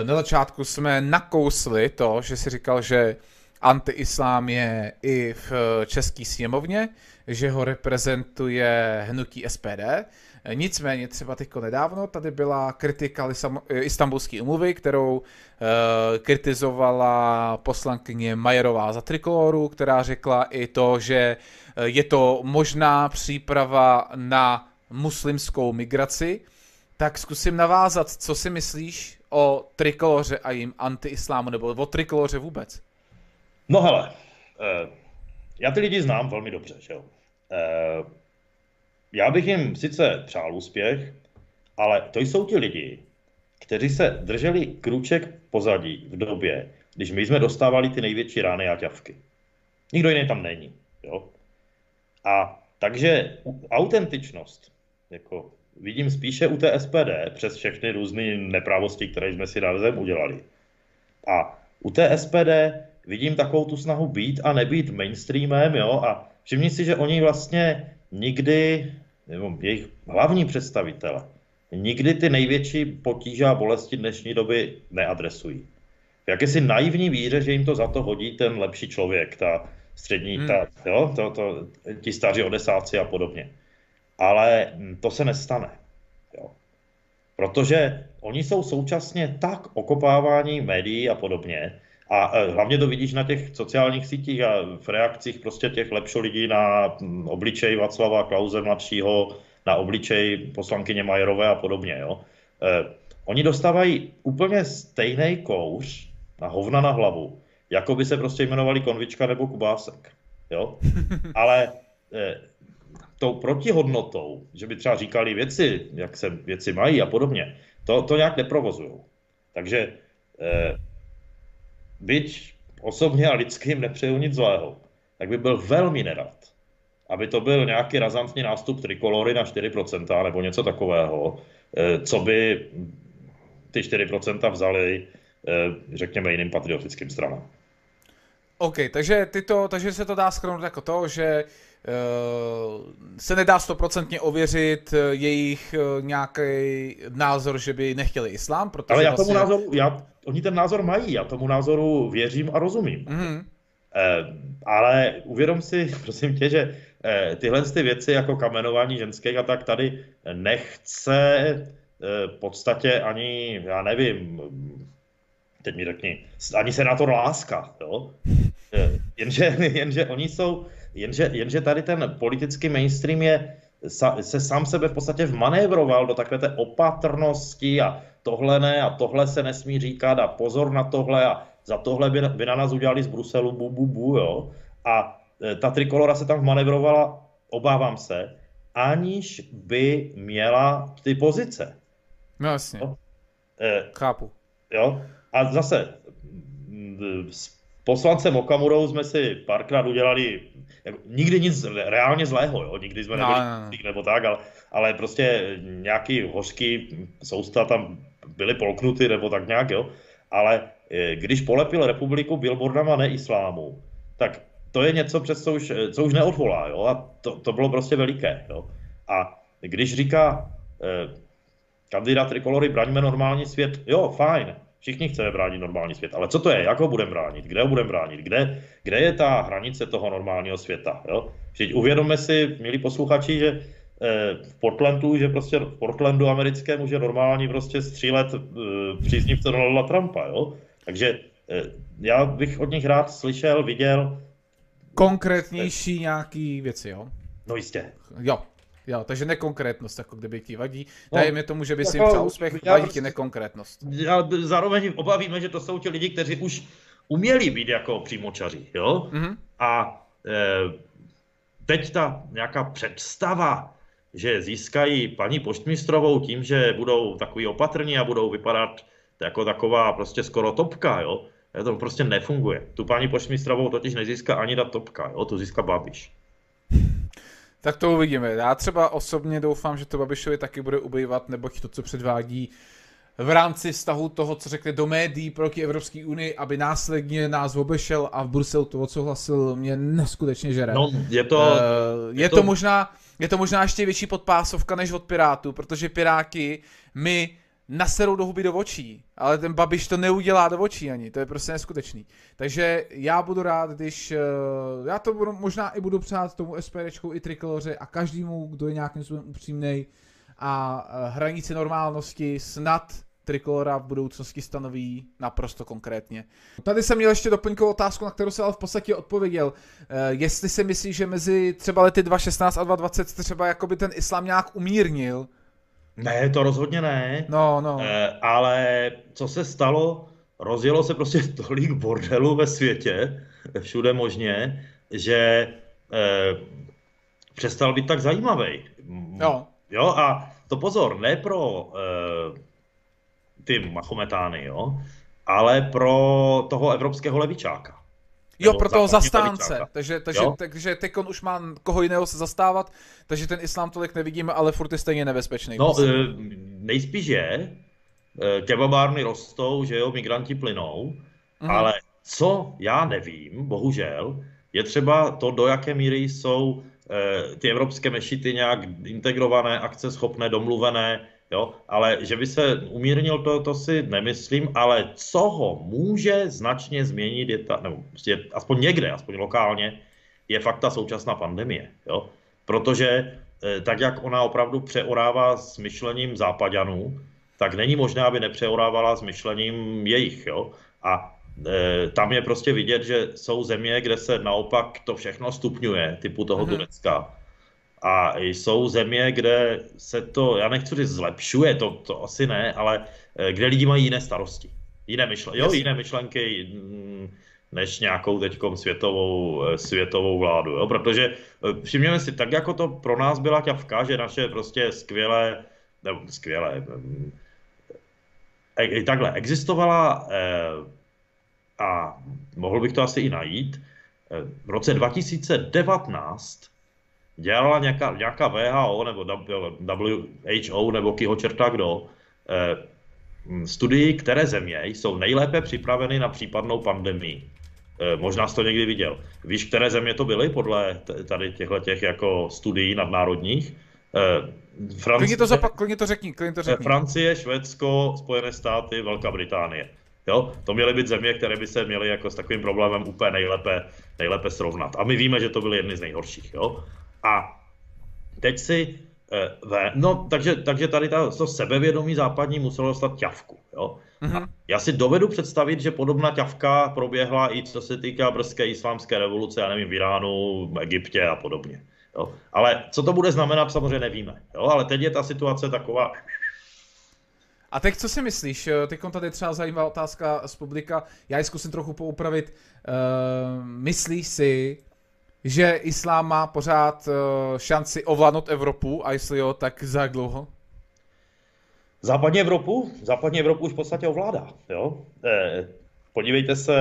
E, na začátku jsme nakousli to, že si říkal, že antiislám je i v české sněmovně, že ho reprezentuje hnutí SPD. Nicméně třeba teďko nedávno tady byla kritika istambulské umluvy, kterou uh, kritizovala poslankyně Majerová za trikoloru, která řekla i to, že eh, je to možná příprava na muslimskou migraci. Tak zkusím navázat, co si myslíš o trikoloře a jim antiislámu, nebo o trikoloře vůbec? No hele, já ty lidi znám velmi dobře, že jo. Já bych jim sice přál úspěch, ale to jsou ti lidi, kteří se drželi kruček pozadí v době, když my jsme dostávali ty největší rány a ťavky. Nikdo jiný tam není. Jo? A takže autentičnost, jako vidím spíše u té SPD, přes všechny různé neprávosti, které jsme si navzájem udělali. A u té SPD vidím takovou tu snahu být a nebýt mainstreamem, jo, a všimni si, že oni vlastně nikdy, nebo jejich hlavní představitele, nikdy ty největší potíže a bolesti dnešní doby neadresují. V jakési naivní víře, že jim to za to hodí ten lepší člověk, ta střední, hmm. ta, jo, to, to, ti staří odesáci a podobně. Ale to se nestane. Jo. Protože oni jsou současně tak okopávání médií a podobně, a e, hlavně to vidíš na těch sociálních sítích a v reakcích prostě těch lepších lidí na obličej Václava Klauze mladšího, na obličej poslankyně Majerové a podobně. Jo. Eh, oni dostávají úplně stejný kouř na hovna na hlavu, jako by se prostě jmenovali konvička nebo kubásek. Jo? <laughs> Ale eh, tou protihodnotou, že by třeba říkali věci, jak se věci mají a podobně, to, to nějak neprovozují. Takže eh, byť osobně a lidským nepřeju nic zlého, tak by byl velmi nerad, aby to byl nějaký razantní nástup trikolory na 4% nebo něco takového, eh, co by ty 4% vzali, eh, řekněme, jiným patriotickým stranám. OK, takže, tyto, takže se to dá schrnout jako to, že se nedá stoprocentně ověřit jejich uh, nějaký názor, že by nechtěli islám, protože Ale já vlastně... tomu názoru, já, oni ten názor mají, já tomu názoru věřím a rozumím. Mm-hmm. Ale uvědom si, <laughs> prosím tě, že tyhle ty věci jako kamenování ženských a tak tady nechce v podstatě ani, já nevím, teď mi řekni, ani senátor Láska, jo? <laughs> Jenže, <laughs> jenže oni jsou, jenže, jenže tady ten politický mainstream je, se sám sebe v podstatě vmanévroval do takové té opatrnosti a tohle ne a tohle se nesmí říkat a pozor na tohle a za tohle by, by na nás udělali z Bruselu bu, bu, bu, jo. A e, ta trikolora se tam manevrovala, obávám se, aniž by měla ty pozice. No jasně. Jo? E, Chápu. Jo? A zase, s poslancem Okamurou jsme si párkrát udělali jako, nikdy nic reálně zlého, jo? nikdy jsme no, nebyli no, no. nebo tak, ale, ale prostě nějaký hořký sousta tam byly polknuty nebo tak nějak, jo. Ale eh, když polepil republiku billboardama neislámu, tak to je něco, přes co už, co už neodvolá, jo. A to, to bylo prostě veliké, jo. A když říká eh, kandidát trikolory, braňme normální svět, jo, fajn, všichni chceme bránit normální svět, ale co to je, jak ho budeme bránit, kde ho budeme bránit, kde, kde je ta hranice toho normálního světa, jo. Vždyť uvědomme si, milí posluchači, že Eh, v Portlandu, že prostě v Portlandu americké může normálně prostě střílet eh, příznivce Donalda Trumpa, jo? Takže eh, já bych od nich rád slyšel, viděl... Konkrétnější nějaký věci, jo? No jistě. Jo, Jo, takže nekonkrétnost, jako kdyby ti vadí. No, Dajme tomu, že by si jim jako přál úspěch, já, vadí ti nekonkrétnost. Já zároveň obavíme, že to jsou ti lidi, kteří už uměli být jako přímočaři, jo? Mm-hmm. A e, teď ta nějaká představa, že získají paní poštmistrovou tím, že budou takový opatrní a budou vypadat jako taková prostě skoro topka, jo. To prostě nefunguje. Tu paní poštmistrovou totiž nezíská ani ta topka, jo, tu získá Babiš. Tak to uvidíme. Já třeba osobně doufám, že to Babišovi taky bude ubývat, neboť to, co předvádí v rámci vztahu toho, co řekne do médií proti Evropské unii, aby následně nás obešel a v Bruselu to odsouhlasil, mě neskutečně žere. No, je to... Uh, je, je to, to možná je to možná ještě větší podpásovka než od Pirátů, protože Piráky my naserou do huby do očí, ale ten Babiš to neudělá do očí ani, to je prostě neskutečný. Takže já budu rád, když, eh, já to budu, možná i budu přát tomu SPDčku i Trikoloře a každému, kdo je nějakým způsobem upřímný a eh, hranici normálnosti snad Trikolora v budoucnosti stanoví naprosto konkrétně. Tady jsem měl ještě doplňkovou otázku, na kterou se ale v podstatě odpověděl. E, jestli si myslí, že mezi třeba lety 2016 a 2020 třeba jakoby ten islám nějak umírnil? Ne, to rozhodně ne. No, no. E, ale co se stalo, rozjelo se prostě <laughs> tolik bordelů ve světě, všude možně, že e, přestal být tak zajímavý. Jo. Jo, a to pozor, ne pro e, ty Mahometány, jo, ale pro toho evropského levičáka. Jo, pro toho zastánce. Takže, takže, takže Tekon už má koho jiného se zastávat, takže ten islám tolik nevidíme, ale furt je stejně nebezpečný. No, prostě. nejspíš je, e, kebabárny rostou, že jo, migranti plynou, mm. ale co já nevím, bohužel, je třeba to, do jaké míry jsou e, ty evropské mešity nějak integrované, akceschopné, domluvené, Jo? Ale že by se umírnil, to, to si nemyslím, ale co ho může značně změnit, je ta, nebo prostě aspoň někde, aspoň lokálně, je fakt ta současná pandemie. Jo? Protože eh, tak, jak ona opravdu přeorává s myšlením západanů, tak není možné, aby nepřeorávala s myšlením jejich. Jo? A e, tam je prostě vidět, že jsou země, kde se naopak to všechno stupňuje, typu toho mm-hmm. Turecka a jsou země, kde se to, já nechci říct zlepšuje, to, to asi ne, ale eh, kde lidi mají jiné starosti. Jiné, myšlenky, jo, jiné myšlenky mm, než nějakou teďkom světovou, eh, světovou vládu. Jo? Protože eh, všimněme si, tak jako to pro nás byla ťavka, že naše prostě skvělé, nebo skvělé, mm, e, takhle, existovala a mohl bych to asi i najít, v roce 2019 dělala nějaká, nějaká VHO nebo WHO nebo kýho čerta kdo, eh, studii, které země jsou nejlépe připraveny na případnou pandemii. Eh, možná jsi to někdy viděl. Víš, které země to byly podle tady těchto těch jako studií nadnárodních? Eh, Francie, klidně to zopak, klidně to řekni, klidně to řekni. Francie, Švédsko, Spojené státy, Velká Británie. Jo? To měly být země, které by se měly jako s takovým problémem úplně nejlépe, nejlépe srovnat. A my víme, že to byly jedny z nejhorších. Jo? A teď si eh, ve, no, takže, takže tady ta, to sebevědomí západní muselo dostat ťavku. Jo? Mm-hmm. Já si dovedu představit, že podobná ťavka proběhla i co se týká brzké islámské revoluce, já nevím, v Iránu, v Egyptě a podobně. Jo? Ale co to bude znamenat, samozřejmě nevíme. Jo? Ale teď je ta situace taková... A teď co si myslíš? Teď tady třeba zajímavá otázka z publika. Já ji zkusím trochu poupravit. Uh, myslíš si, že islám má pořád uh, šanci ovládnout Evropu a jestli jo, tak za jak dlouho? Západní Evropu? Západní Evropu už v podstatě ovládá. Jo? Eh, podívejte se,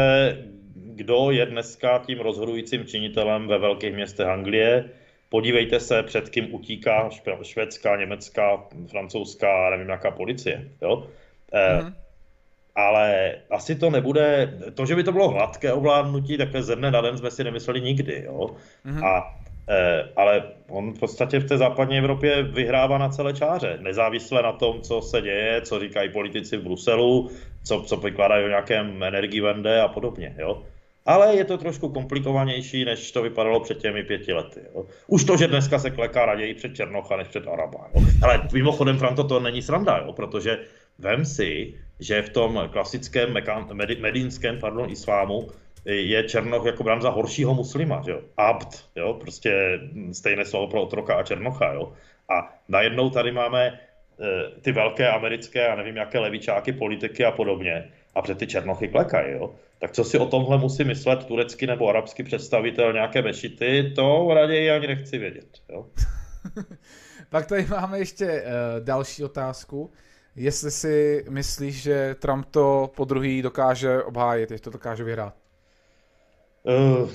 kdo je dneska tím rozhodujícím činitelem ve velkých městech Anglie. Podívejte se, před kým utíká švédská, německá, francouzská, nevím jaká policie. Jo? Mm-hmm. Ale asi to nebude, to, že by to bylo hladké ovládnutí, takhle ze dne na den jsme si nemysleli nikdy. Jo? Mm-hmm. A Eh, ale on v podstatě v té západní Evropě vyhrává na celé čáře, nezávisle na tom, co se děje, co říkají politici v Bruselu, co, co vykládají o nějakém vende a podobně. Jo? Ale je to trošku komplikovanější, než to vypadalo před těmi pěti lety. Jo? Už to, že dneska se kleká raději před Černocha než před Araba. Jo? Ale mimochodem, Franto, to není sranda, jo? protože vem si, že v tom klasickém medínském pardon, islámu je Černoch jako brán za horšího muslima, že jo? Abd, jo? Prostě stejné slovo pro otroka a Černocha, jo? A najednou tady máme e, ty velké americké a nevím jaké levičáky, politiky a podobně. A před ty Černochy klekají, jo? Tak co si o tomhle musí myslet turecký nebo arabský představitel nějaké mešity, to raději ani nechci vědět, jo? <laughs> Pak tady máme ještě uh, další otázku. Jestli si myslíš, že Trump to po druhý dokáže obhájit, jestli to dokáže vyhrát? Uh,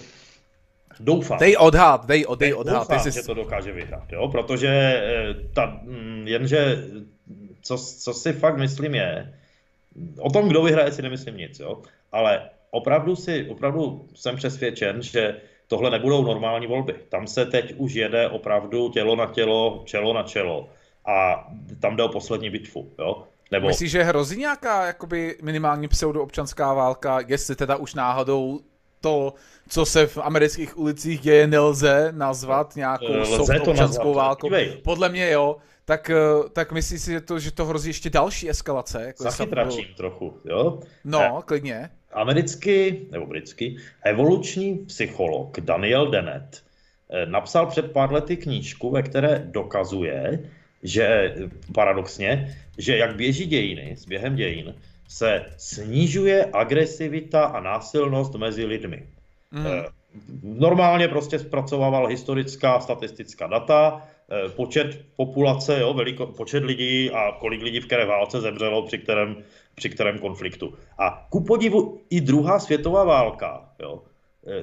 doufám. Dej odhad, dej, dej odhad. Doufám, jsi... že to dokáže vyhrát, jo? protože eh, ta, mm, jenže co, co si fakt myslím je, o tom, kdo vyhraje, si nemyslím nic, jo? ale opravdu, si, opravdu jsem přesvědčen, že tohle nebudou normální volby. Tam se teď už jede opravdu tělo na tělo, čelo na čelo a tam jde o poslední bitvu. Jo? Nebo... Myslíš, že hrozí nějaká jakoby minimální pseudoobčanská válka, jestli teda už náhodou to, co se v amerických ulicích děje, nelze nazvat nějakou Lze občanskou válkou. Podle mě jo. Tak, eh, tak myslíš si, že to, že to hrozí ještě další eskalace? Jako Zachytračím byl... trochu, jo? No, eh, klidně. Americký, nebo britský, evoluční psycholog Daniel Dennett eh, napsal před pár lety knížku, ve které dokazuje, že paradoxně, že jak běží dějiny, s během dějin, se snižuje agresivita a násilnost mezi lidmi. Mm. Normálně prostě zpracovával historická statistická data, eh, počet populace, jo, veliko, počet lidí a kolik lidí v které válce zemřelo při kterém, při kterém konfliktu. A ku podivu i druhá světová válka, jo,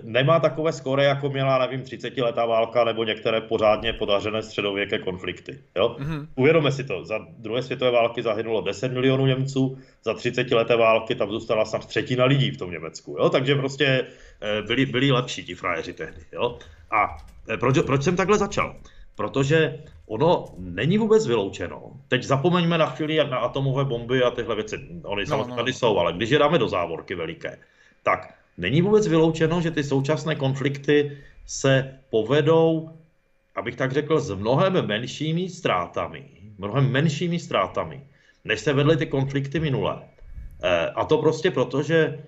nemá takové skore, jako měla, nevím, 30 letá válka nebo některé pořádně podařené středověké konflikty. Jo? Mm-hmm. Uvědomme si to, za druhé světové války zahynulo 10 milionů Němců, za 30 leté války tam zůstala snad třetina lidí v tom Německu. Jo? Takže prostě eh, byli, byli lepší ti frajeři tehdy. Jo? A eh, proč, proč jsem takhle začal? Protože ono není vůbec vyloučeno. Teď zapomeňme na chvíli jak na atomové bomby a tyhle věci. Ony no, samozřejmě no. tady jsou, ale když je dáme do závorky veliké, tak Není vůbec vyloučeno, že ty současné konflikty se povedou, abych tak řekl, s mnohem menšími ztrátami, mnohem menšími ztrátami, než se vedly ty konflikty minulé. Eh, a to prostě proto, že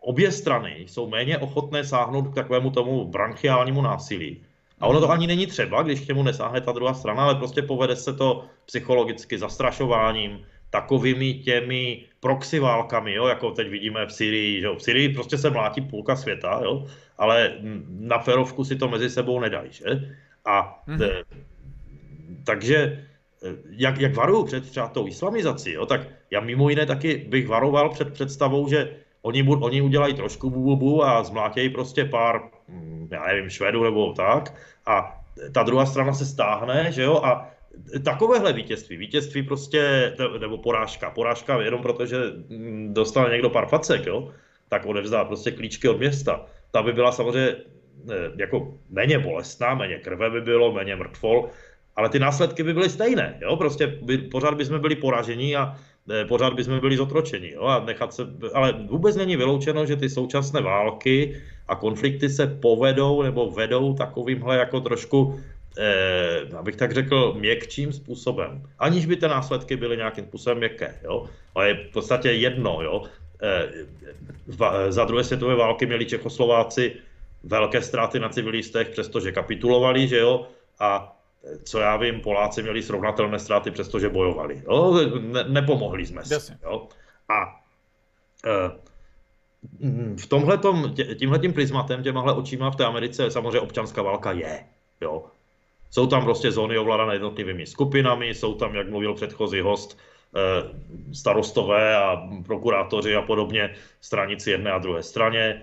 obě strany jsou méně ochotné sáhnout k takovému tomu branchiálnímu násilí. A ono to ani není třeba, když k němu nesáhne ta druhá strana, ale prostě povede se to psychologicky zastrašováním, takovými těmi proxy válkami, jo, jako teď vidíme v Syrii. Jo. V Syrii prostě se mlátí půlka světa, jo, ale na ferovku si to mezi sebou nedají. Že? A mm-hmm. takže e, jak, jak varuju před třeba tou islamizací, jo, tak já mimo jiné taky bych varoval před představou, že oni, oni udělají trošku bububu a zmlátějí prostě pár, hm, já nevím, Švedů nebo tak a ta druhá strana se stáhne, že jo, a takovéhle vítězství, vítězství prostě, nebo porážka, porážka jenom proto, že dostane někdo pár facek, jo, tak odevzdá prostě klíčky od města. Ta by byla samozřejmě eh, jako méně bolestná, méně krve by bylo, méně mrtvol, ale ty následky by byly stejné, jo, prostě by, pořád by jsme byli poraženi a eh, pořád by jsme byli zotročeni, jo, a nechat se, ale vůbec není vyloučeno, že ty současné války a konflikty se povedou nebo vedou takovýmhle jako trošku eh, abych tak řekl, měkčím způsobem, aniž by ty následky byly nějakým způsobem měkké. Jo? Ale je v podstatě jedno. Jo? Eh, za druhé světové války měli Čechoslováci velké ztráty na civilistech, přestože kapitulovali, že jo? A co já vím, Poláci měli srovnatelné ztráty, přestože bojovali. Jo? Ne, nepomohli jsme si. Jo? A e, v tomhle tímhletím prismatem, těmahle očima v té Americe samozřejmě občanská válka je. Jo? Jsou tam prostě zóny ovládané jednotlivými skupinami, jsou tam, jak mluvil předchozí host, e, starostové a prokurátoři a podobně, stranici jedné a druhé straně. E,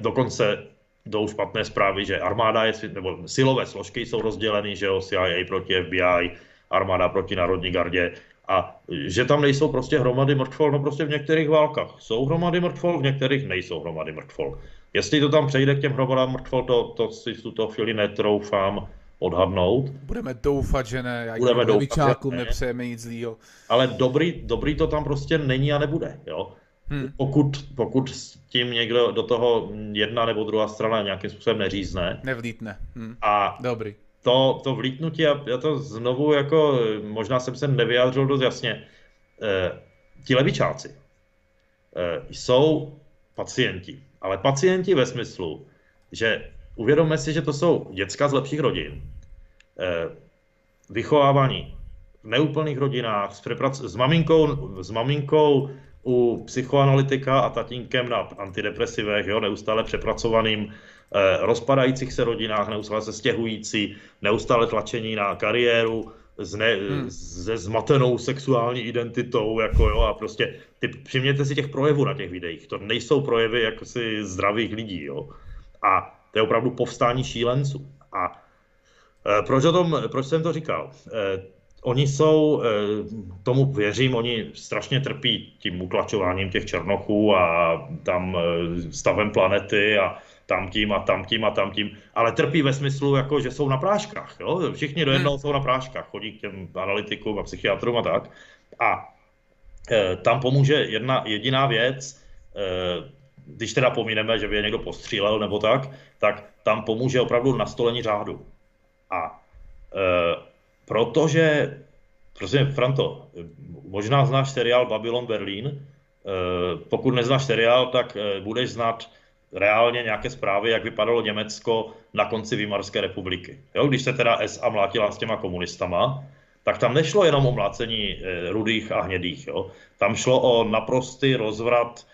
dokonce jdou špatné zprávy, že armáda je, nebo silové složky jsou rozděleny, že jo, CIA proti FBI, armáda proti Národní gardě a že tam nejsou prostě hromady mrtvol, no prostě v některých válkách jsou hromady mrtvol, v některých nejsou hromady mrtvol. Jestli to tam přejde k těm hromadám mrtvol, to, to si v tuto chvíli netroufám odhadnout. Budeme doufat, že ne. Já Budeme doufat, že ne. nepřejeme nic zlýho. Ale dobrý, dobrý to tam prostě není a nebude. Jo? Hmm. Pokud, pokud s tím někdo do toho jedna nebo druhá strana nějakým způsobem neřízne. Nevlítne. Hmm. A Dobrý. To, to vlítnutí, já, já to znovu jako, možná jsem se nevyjádřil dost jasně, eh, ti levičáci eh, jsou pacienti, ale pacienti ve smyslu, že uvědomme si, že to jsou děcka z lepších rodin, eh, vychovávání v neúplných rodinách, s, s, maminkou, s maminkou u psychoanalytika a tatínkem na antidepresivech, jo, neustále přepracovaným, eh, rozpadajících se rodinách, neustále se stěhující, neustále tlačení na kariéru, s ne, hmm. se zmatenou sexuální identitou, jako jo, a prostě ty, všimněte si těch projevů na těch videích, to nejsou projevy jako si zdravých lidí, jo, a to je opravdu povstání šílenců. A e, proč, o tom, proč jsem to říkal? E, Oni jsou, eh, tomu věřím, oni strašně trpí tím utlačováním těch černochů a tam stavem planety a tam tím a tam tím a tam tím, ale trpí ve smyslu, jako, že jsou na práškách. Jo? Všichni do jednoho hmm. jsou na práškách, chodí k těm analytikům a psychiatrům a tak. A e, tam pomůže jedna jediná věc, e, když teda pomíneme, že by je někdo postřílel nebo tak, tak tam pomůže opravdu nastolení řádu. A e, Protože, prosím, Franto, možná znáš seriál Babylon Berlin. Eh, pokud neznáš seriál, tak eh, budeš znát reálně nějaké zprávy, jak vypadalo Německo na konci Výmarské republiky. Jo, když se teda SA mlátila s těma komunistama, tak tam nešlo jenom o mlácení eh, rudých a hnědých. Jo. Tam šlo o naprostý rozvrat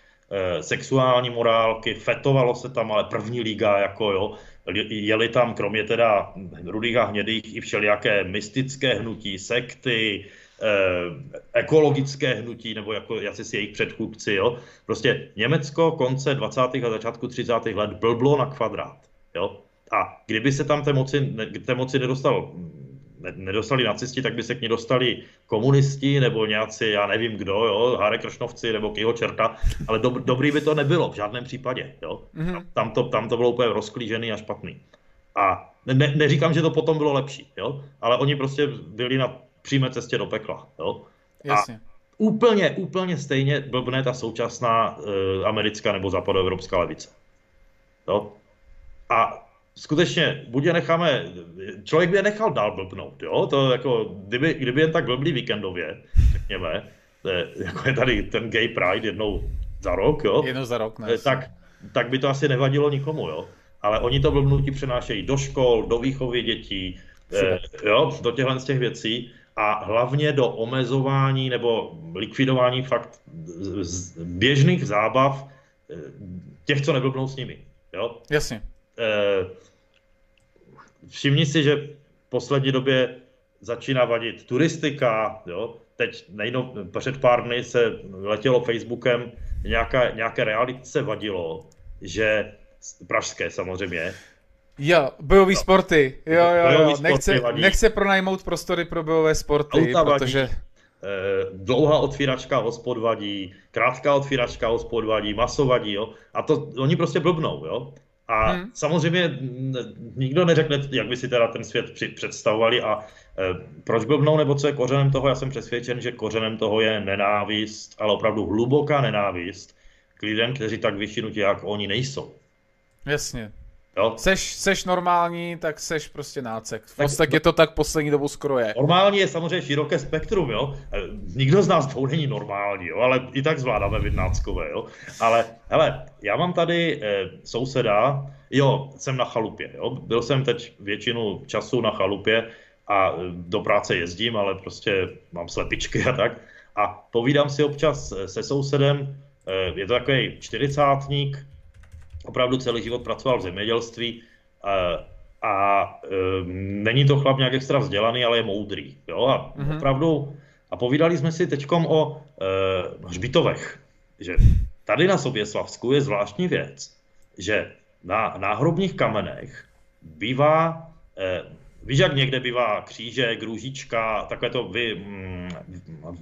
sexuální morálky, fetovalo se tam, ale první liga, jako jo, jeli tam kromě teda rudých a hnědých i všelijaké mystické hnutí, sekty, eh, ekologické hnutí, nebo jako jací si jejich předchůdci. Jo? Prostě Německo konce 20. a začátku 30. let blblo na kvadrát. Jo? A kdyby se tam té moci, té moci nedostal nedostali nacisti, tak by se k ní dostali komunisti nebo nějací, já nevím kdo, jo, Hare Kršnovci nebo kýho čerta, ale dob, dobrý by to nebylo v žádném případě. Jo. Mm-hmm. Tam, to, tam to bylo úplně rozklížený a špatný. A ne, neříkám, že to potom bylo lepší, jo, ale oni prostě byli na přímé cestě do pekla. Jo. Jasně. A úplně, úplně stejně blbne ta současná uh, americká nebo západoevropská levice. Jo. A skutečně, buď je necháme, člověk by je nechal dál blbnout, jo, to jako, kdyby, kdyby jen tak blblý víkendově, řekněme, jako je tady ten gay pride jednou za rok, jo, jednou za rok, ne, tak, tak by to asi nevadilo nikomu, jo, ale oni to blbnutí přenášejí do škol, do výchovy dětí, eh, jo, do těchto z těch věcí a hlavně do omezování nebo likvidování fakt běžných zábav eh, těch, co neblbnou s nimi, jo. Jasně. Eh, všimni si, že v poslední době začíná vadit turistika, jo? teď nejno, před pár dny se letělo Facebookem, nějaká, nějaké realitce vadilo, že pražské samozřejmě, Jo, bojové no. sporty. Jo, jo, jo. Nechce, nechce pronajmout prostory pro bojové sporty, Auta protože... Vadí. Eh, dlouhá otvíračka hospod vadí, krátká otvíračka hospod vadí, maso vadí, jo. A to oni prostě blbnou, jo. A hmm. samozřejmě nikdo neřekne, jak by si teda ten svět představovali a e, proč blbnou, nebo co je kořenem toho. Já jsem přesvědčen, že kořenem toho je nenávist, ale opravdu hluboká nenávist k lidem, kteří tak vyšinutí, jak oni nejsou. Jasně. Jo? Seš, seš normální, tak seš prostě nácek. V podstatě to tak poslední dobu skoro je. Normální je samozřejmě široké spektrum, jo. E, nikdo z nás dvou není normální, jo, ale i tak zvládáme být náckové, jo. Ale, hele, já mám tady e, souseda, jo, jsem na chalupě, jo. Byl jsem teď většinu času na chalupě a do práce jezdím, ale prostě mám slepičky a tak. A povídám si občas se sousedem, je to takový čtyřicátník, opravdu celý život pracoval v zemědělství a, a není to chlap nějak extra vzdělaný, ale je moudrý. Jo? A mm-hmm. opravdu, a povídali jsme si teďkom o e, hřbitovech, že tady na Soběslavsku je zvláštní věc, že na náhrobních kamenech bývá, eh, víš, jak někde bývá křížek, růžička, takové to vy, mm,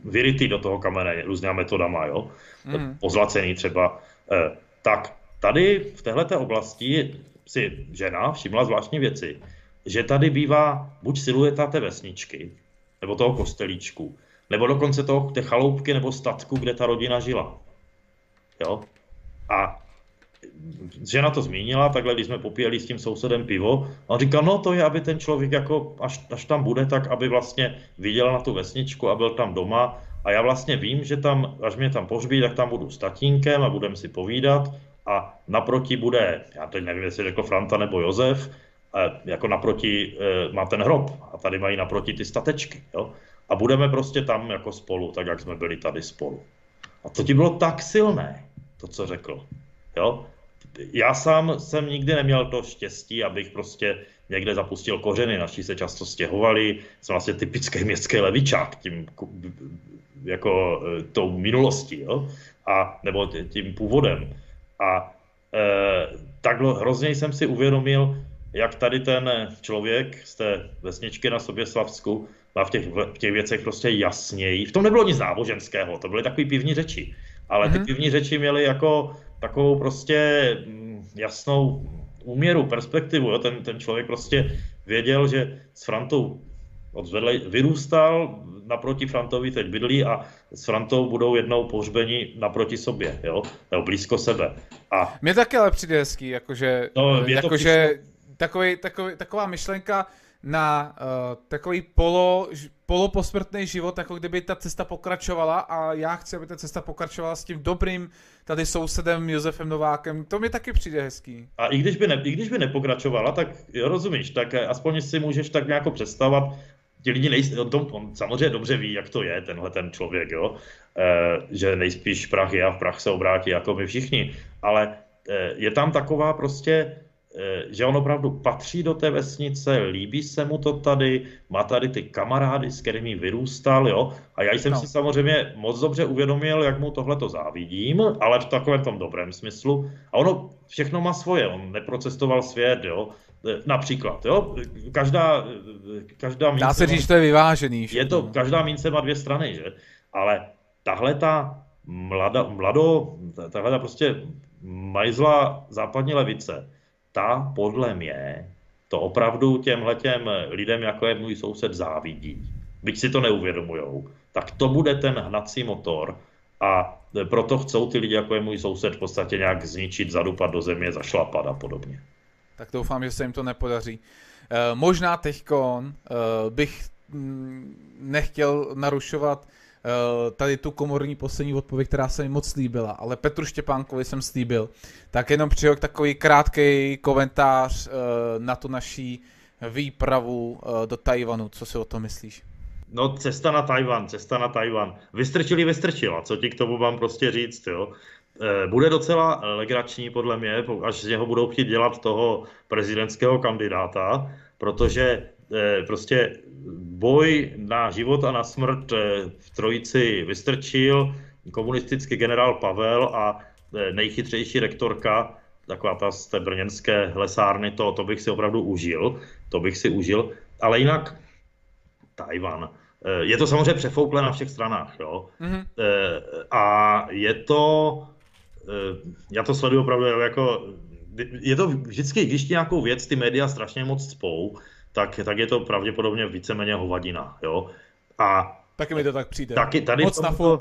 vyrytý do toho kamene různými metodama, jo? Mm. pozlacený třeba. Eh, tak tady v této oblasti si žena všimla zvláštní věci, že tady bývá buď silueta té vesničky, nebo toho kostelíčku, nebo dokonce toho, té chaloupky nebo statku, kde ta rodina žila. Jo? A žena to zmínila, takhle, když jsme popíjeli s tím sousedem pivo, a on říkal, no to je, aby ten člověk, jako, až, až tam bude, tak aby vlastně viděl na tu vesničku a byl tam doma. A já vlastně vím, že tam, až mě tam pohřbí, tak tam budu s tatínkem a budeme si povídat. A naproti bude, já teď nevím, jestli řekl Franta nebo Josef, jako naproti e, má ten hrob a tady mají naproti ty statečky. Jo? A budeme prostě tam jako spolu, tak jak jsme byli tady spolu. A to ti bylo tak silné, to, co řekl. Jo? Já sám jsem nikdy neměl to štěstí, abych prostě někde zapustil kořeny. Naši se často stěhovali, jsem vlastně typický městský levičák tím jako e, tou minulostí, jo? A, nebo tím původem. A e, takhle hrozně jsem si uvědomil, jak tady ten člověk z té vesničky na sobě Slavsku má v těch, v těch věcech prostě jasněji. V tom nebylo nic náboženského, to byly takové pivní řeči. Ale ty mhm. pivní řeči měly jako takovou prostě mm, jasnou úměru, perspektivu. Jo? Ten, ten člověk prostě věděl, že s Frantou odzvedle, vyrůstal, naproti Frantovi teď bydlí a s Frantou budou jednou pohřbení naproti sobě, jo? nebo blízko sebe. A... Mně taky ale přijde hezký, jakože, no, jakože takový, takový, taková myšlenka, na uh, takový polo, poloposmrtný život, jako kdyby ta cesta pokračovala a já chci, aby ta cesta pokračovala s tím dobrým tady sousedem Josefem Novákem. To mi taky přijde hezký. A i když by, ne, i když by nepokračovala, tak jo, rozumíš, tak eh, aspoň si můžeš tak nějak představovat, ti lidi nejsou, on, to, on samozřejmě dobře ví, jak to je, tenhle ten člověk, jo, e, že nejspíš prach je a v prach se obrátí, jako my všichni, ale e, je tam taková prostě Eh, že on opravdu patří do té vesnice, líbí se mu to tady, má tady ty kamarády, s kterými vyrůstal, jo. A já jsem no. si samozřejmě moc dobře uvědomil, jak mu tohle to závidím, ale v takovém tom dobrém smyslu. A ono všechno má svoje, on neprocestoval svět, jo. Eh, například, jo, každá, eh, každá mince... Dá se říct, že to je vyvážený. Je to, každá mince má dvě strany, že? Ale tahle ta mlada, mlado, tahle ta prostě majzla západní levice, ta podle mě to opravdu těmhle těm lidem, jako je můj soused, závidí. Byť si to neuvědomujou, tak to bude ten hnací motor a proto chcou ty lidi, jako je můj soused, v podstatě nějak zničit, zadupat do země, zašlapat a podobně. Tak doufám, že se jim to nepodaří. E, možná teďkon e, bych mm, nechtěl narušovat Eh, tady tu komorní poslední odpověď, která se mi moc líbila, ale Petru Štěpánkovi jsem slíbil, tak jenom přijel takový krátký komentář eh, na tu naší výpravu eh, do Tajvanu. Co si o tom myslíš? No cesta na Tajvan, cesta na Tajvan. Vystrčili, vystrčila, co ti k tomu mám prostě říct, jo. Bude docela legrační podle mě, až z něho budou chtít dělat toho prezidentského kandidáta, protože prostě boj na život a na smrt eh, v trojici vystrčil komunistický generál Pavel a eh, nejchytřejší rektorka, taková ta z té brněnské lesárny, to, to bych si opravdu užil, to bych si užil, ale jinak Tajvan. Eh, je to samozřejmě přefoukle na všech stranách, jo. Mm-hmm. A je to, já to sleduju opravdu jako, je to vždycky, když ti nějakou věc ty média strašně moc spou, tak, tak je to pravděpodobně víceméně hovadina. Jo? A taky mi to tak přijde. Taky tady Moc tomto,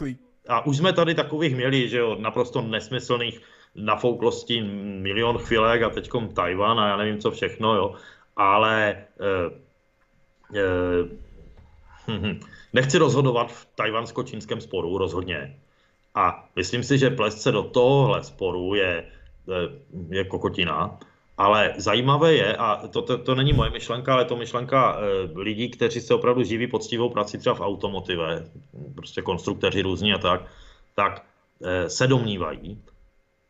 A už jsme tady takových měli, že jo, naprosto nesmyslných nafouklosti milion chvilek a teďkom Tajvan a já nevím co všechno, jo. Ale e, e, <laughs> nechci rozhodovat v tajvansko-čínském sporu, rozhodně. A myslím si, že plést se do tohohle sporu je, je kokotina. Ale zajímavé je, a to, to, to není moje myšlenka, ale to myšlenka e, lidí, kteří se opravdu živí poctivou prací třeba v automotive, prostě konstruktéři různí a tak, tak e, se domnívají,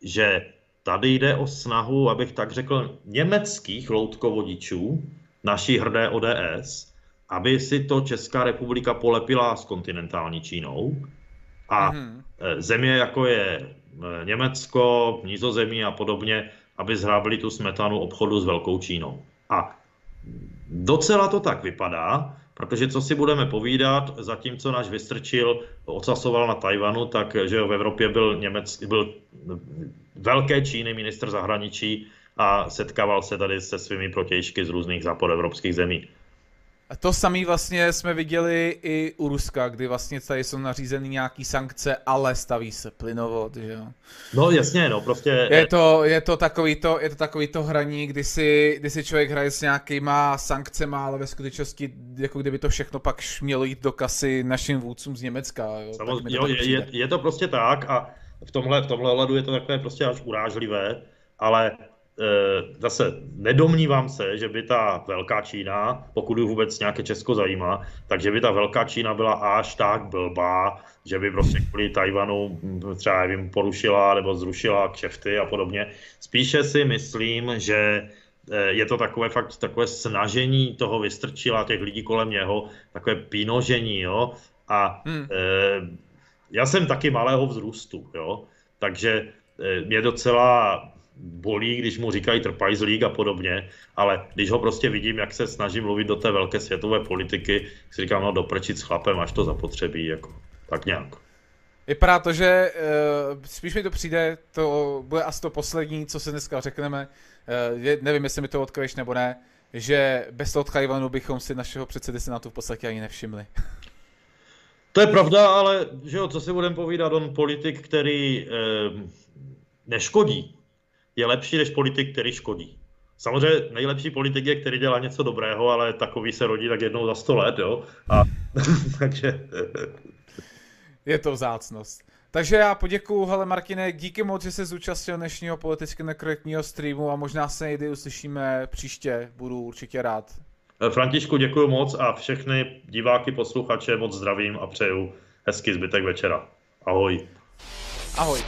že tady jde o snahu, abych tak řekl, německých loutkovodičů, naší hrdé ODS, aby si to Česká republika polepila s kontinentální Čínou a mm-hmm. země jako je Německo, Nízozemí a podobně, aby zhrábili tu smetanu obchodu s Velkou Čínou. A docela to tak vypadá, protože co si budeme povídat, zatímco náš Vystrčil ocasoval na Tajvanu, tak že v Evropě byl, Němec, byl velké Číny minister zahraničí a setkával se tady se svými protějšky z různých západoevropských zemí. A to samé vlastně jsme viděli i u Ruska, kdy vlastně tady jsou nařízeny nějaký sankce, ale staví se plynovod, že jo. No jasně, no prostě... Je to, je to takový to, je to takový to hraní, kdy si, kdy si člověk hraje s nějakýma sankcema, ale ve skutečnosti jako kdyby to všechno pak mělo jít do kasy našim vůdcům z Německa. Jo, Samozřejmě, jo, je, je, je, to prostě tak a v tomhle, v tomhle ohledu je to takové prostě až urážlivé, ale zase nedomnívám se, že by ta velká Čína, pokud ji vůbec nějaké Česko zajímá, takže by ta velká Čína byla až tak blbá, že by prostě kvůli Tajvanu hm, třeba nevím, porušila nebo zrušila kšefty a podobně. Spíše si myslím, že eh, je to takové fakt takové snažení toho vystrčila těch lidí kolem něho, takové pínožení, jo. A hmm. e, já jsem taky malého vzrůstu, jo. Takže mě docela bolí, když mu říkají trpajzlík a podobně, ale když ho prostě vidím, jak se snaží mluvit do té velké světové politiky, si říkám, no doprčit s chlapem, až to zapotřebí, jako tak nějak. Vypadá to, že uh, spíš mi to přijde, to bude asi to poslední, co se dneska řekneme, uh, je, nevím, jestli mi to odkryješ nebo ne, že bez toho Tchajvanu bychom si našeho předsedy Senátu v podstatě ani nevšimli. <laughs> To je pravda, ale že jo, co si budeme povídat, on politik, který uh, neškodí, je lepší než politik, který škodí. Samozřejmě nejlepší politik je, který dělá něco dobrého, ale takový se rodí tak jednou za sto let, jo. A, <laughs> takže... je to vzácnost. Takže já poděkuju, hele Martine, díky moc, že se zúčastnil dnešního politicky nekorektního streamu a možná se někdy uslyšíme příště, budu určitě rád. Františku, děkuji moc a všechny diváky, posluchače moc zdravím a přeju hezký zbytek večera. Ahoj. Ahoj.